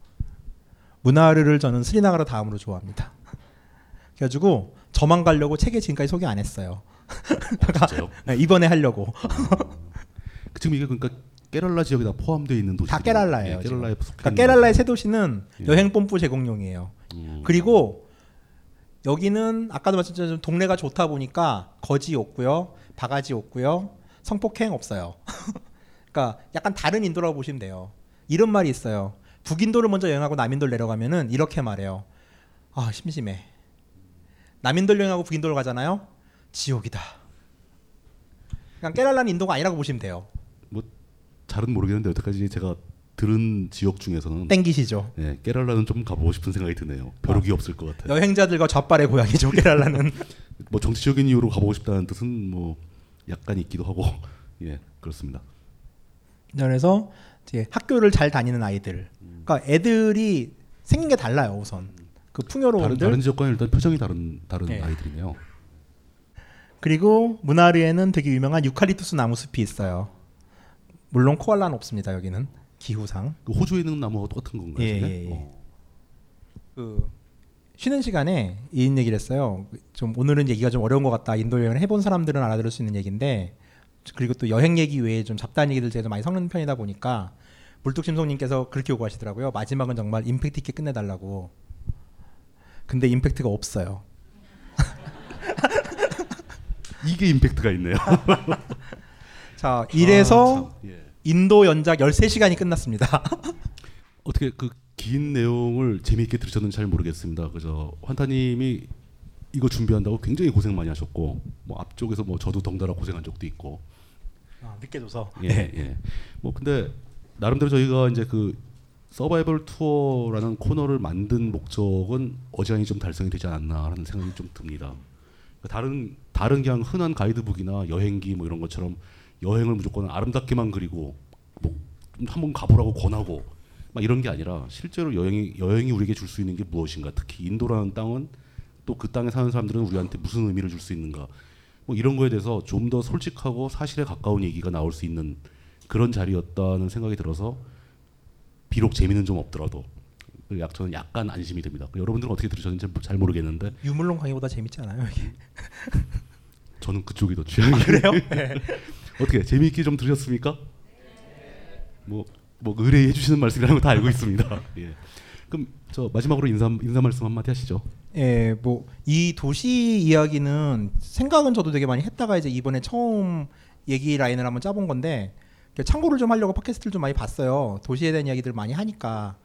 Speaker 8: 문화르를 저는 스리나가로 다음으로 좋아합니다. 그래가지고 저만 가려고 책에 지금까지 소개 안 했어요.
Speaker 7: 진짜요?
Speaker 8: 네, 이번에 하려고.
Speaker 7: 그 지금 이게 그러니까 깨랄라 지역에 다 포함되어 있는 도시.
Speaker 8: 다 깨랄라예요. 지금.
Speaker 7: 깨랄라에
Speaker 8: 그러니까 깨랄라의 새 도시는
Speaker 7: 예.
Speaker 8: 여행 뽐뿌 제공용이에요.
Speaker 7: 음.
Speaker 8: 그리고 여기는 아까도 말씀드렸지만 동네가 좋다 보니까 거지 없고요, 바가지 없고요, 성폭행 없어요. 그러니까 약간 다른 인도라고 보시면 돼요. 이런 말이 있어요. 북인도를 먼저 여행하고 남인도를 내려가면은 이렇게 말해요. 아 심심해. 남인도를 여행하고 북인도를 가잖아요. 지옥이다. 그냥 깨랄라는 인도가 아니라고 보시면 돼요.
Speaker 7: 뭐 잘은 모르겠는데 여태까지 제가 들은 지역 중에서는
Speaker 8: 땡기시죠.
Speaker 7: 예, 깨랄라는 좀 가보고 싶은 생각이 드네요. 벼룩이
Speaker 8: 아,
Speaker 7: 없을 것 같아요.
Speaker 8: 여행자들과 좌빨의 고향이죠. 깨랄라는.
Speaker 7: 뭐 정치적인 이유로 가보고 싶다는 뜻은 뭐 약간 있기도 하고 예 그렇습니다.
Speaker 8: 그래서 이제 학교를 잘 다니는 아이들. 그러니까 애들이 생긴 게 달라요. 우선 그
Speaker 7: 다른,
Speaker 8: 풍요로운들.
Speaker 7: 다른 지역과는 일단 표정이 다른 다른
Speaker 8: 네.
Speaker 7: 아이들이네요.
Speaker 8: 그리고 문하르에는 되게 유명한 유칼립투스 나무 숲이 있어요. 물론 코알라는 없습니다. 여기는 기후상.
Speaker 7: 그 호주에 있는 나무와 똑같은 건가요?
Speaker 8: 예? 예, 예.
Speaker 7: 어.
Speaker 8: 그 쉬는 시간에 이런 얘기를 했어요. 좀 오늘은 얘기가 좀 어려운 것 같다. 인도 여행을 해본 사람들은 알아들을 수 있는 얘기인데 그리고 또 여행 얘기 외에 좀 잡다한 얘기들 제가 좀 많이 섞는 편이다 보니까 물뚝심송님께서 그렇게 요구하시더라고요. 마지막은 정말 임팩트 있게 끝내달라고. 근데 임팩트가 없어요.
Speaker 7: 이게 임팩트가 있네요.
Speaker 8: 자, 이래서
Speaker 7: 아, 참, 예.
Speaker 8: 인도 연작 13시간이 끝났습니다.
Speaker 7: 어떻게 그 긴 내용을 재미있게 들으셨는지 잘 모르겠습니다. 그저 환타님이 이거 준비한다고 굉장히 고생 많이 하셨고 뭐 앞쪽에서 뭐 저도 덩달아 고생한 적도 있고
Speaker 8: 아, 늦게 줘서.
Speaker 7: 예,
Speaker 8: 네.
Speaker 7: 예. 뭐 근데 나름대로 저희가 이제 그 서바이벌 투어라는 코너를 만든 목적은 어지간히 좀 달성이 되지 않았나 하는 생각이 좀 듭니다. 그러니까 다른 다른 그냥 흔한 가이드북이나 여행기 뭐 이런 것처럼 여행을 무조건 아름답게만 그리고 뭐 한번 가보라고 권하고 막 이런 게 아니라 실제로 여행이 여행이 우리에게 줄 수 있는 게 무엇인가? 특히 인도라는 땅은 또 그 땅에 사는 사람들은 우리한테 무슨 의미를 줄 수 있는가? 뭐 이런 거에 대해서 좀 더 솔직하고 사실에 가까운 얘기가 나올 수 있는 그런 자리였다는 생각이 들어서 비록 재미는 좀 없더라도 그 약 저는 약간 안심이 됩니다. 여러분들은 어떻게 들으셨는지 잘 모르겠는데
Speaker 8: 유물론 강의보다 재밌지 않아요? 이게?
Speaker 7: 저는 그쪽이 더 취향이
Speaker 8: 아, 그래요? 네.
Speaker 7: 어떻게 재미있게 좀 들으셨습니까? 뭐, 뭐 의뢰해 주시는 말씀이라는 거 다 알고 있습니다. 예. 그럼 저 마지막으로 인사 인사 말씀 한마디 하시죠.
Speaker 8: 예, 뭐 이 도시 이야기는 생각은 저도 되게 많이 했다가 이제 이번에 처음 얘기 라인을 한번 짜본 건데 참고를 좀 하려고 팟캐스트를 좀 많이 봤어요. 도시에 대한 이야기들 많이 하니까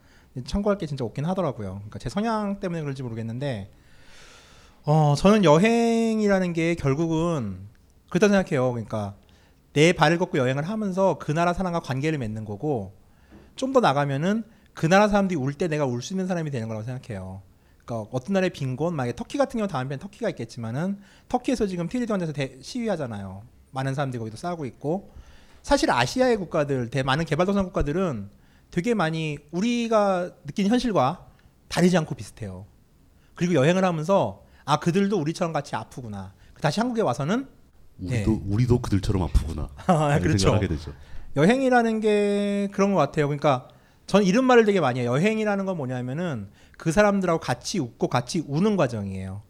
Speaker 8: 참고할 게 진짜 없긴 하더라고요. 그러니까 제 성향 때문에 그런지 모르겠는데 어 저는 여행이라는 게 결국은 그렇다 생각해요. 그러니까 내 발을 걷고 여행을 하면서 그 나라 사람과 관계를 맺는 거고 좀 더 나가면은 그 나라 사람들이 울 때 내가 울 수 있는 사람이 되는 거라고 생각해요. 그러니까 어떤 나라의 빈곤, 만약에 터키 같은 경우 다음 편에 터키가 있겠지만은 터키에서 지금 티리드원에서 시위하잖아요. 많은 사람들이 거기도 싸우고 있고 사실 아시아의 국가들, 대 많은 개발도상 국가들은 되게 많이 우리가 느끼는 현실과 다르지 않고 비슷해요. 그리고 여행을 하면서 아 그들도 우리처럼 같이 아프구나. 다시 한국에 와서는
Speaker 7: 우리도
Speaker 8: 네.
Speaker 7: 우리도 그들처럼 아프구나.
Speaker 8: 아, 그렇죠.
Speaker 7: 생각을 하게 되죠.
Speaker 8: 여행이라는 게 그런 것 같아요. 그러니까 저는 이런 말을 되게 많이 해요. 여행이라는 건 뭐냐면은 그 사람들하고 같이 웃고 같이 우는 과정이에요.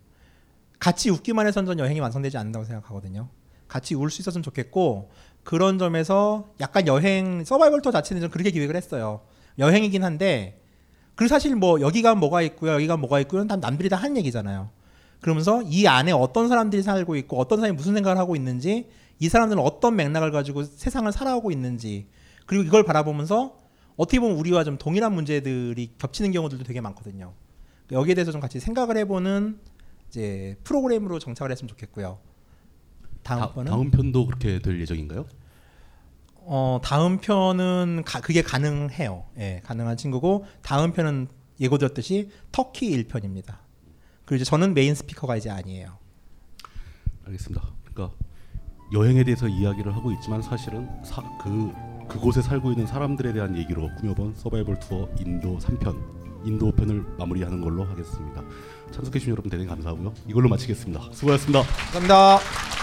Speaker 8: 같이 웃기만 해서는 전 여행이 완성되지 않는다고 생각하거든요. 같이 울 수 있었으면 좋겠고 그런 점에서 약간 여행 서바이벌 투어 자체는 좀 그렇게 기획을 했어요. 여행이긴 한데 그리고 사실 뭐 여기가 뭐가 있고요, 여기가 뭐가 있고요, 다 남들이 다 하는 얘기잖아요. 그러면서 이 안에 어떤 사람들이 살고 있고 어떤 사람이 무슨 생각을 하고 있는지 이 사람들은 어떤 맥락을 가지고 세상을 살아오고 있는지 그리고 이걸 바라보면서 어떻게 보면 우리와 좀 동일한 문제들이 겹치는 경우들도 되게 많거든요. 여기에 대해서 좀 같이 생각을 해보는 이제 프로그램으로 정착을 했으면 좋겠고요. 다음
Speaker 7: 다, 다음 편도 그렇게 될 예정인가요?
Speaker 8: 어 다음 편은 가, 그게 가능해요. 예, 가능한 친구고 다음 편은 예고드렸듯이 터키 1편입니다. 그리고 이제 저는 main speaker가 이제 아니에요.
Speaker 7: 알겠습니다. 그러니까 여행에 대해서 이야기를 하고 있지만 사실은 사, 그 그곳에 살고 있는 사람들에 대한 얘기로 꾸며본 서바이벌 투어 인도 3편 인도 편을 마무리하는 걸로 하겠습니다. 참석해 주신 여러분 대단히 감사하고요. 이걸로 마치겠습니다. 수고하셨습니다.
Speaker 8: 감사합니다.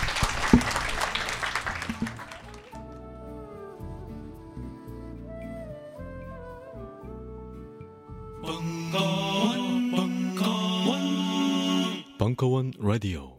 Speaker 13: 벙커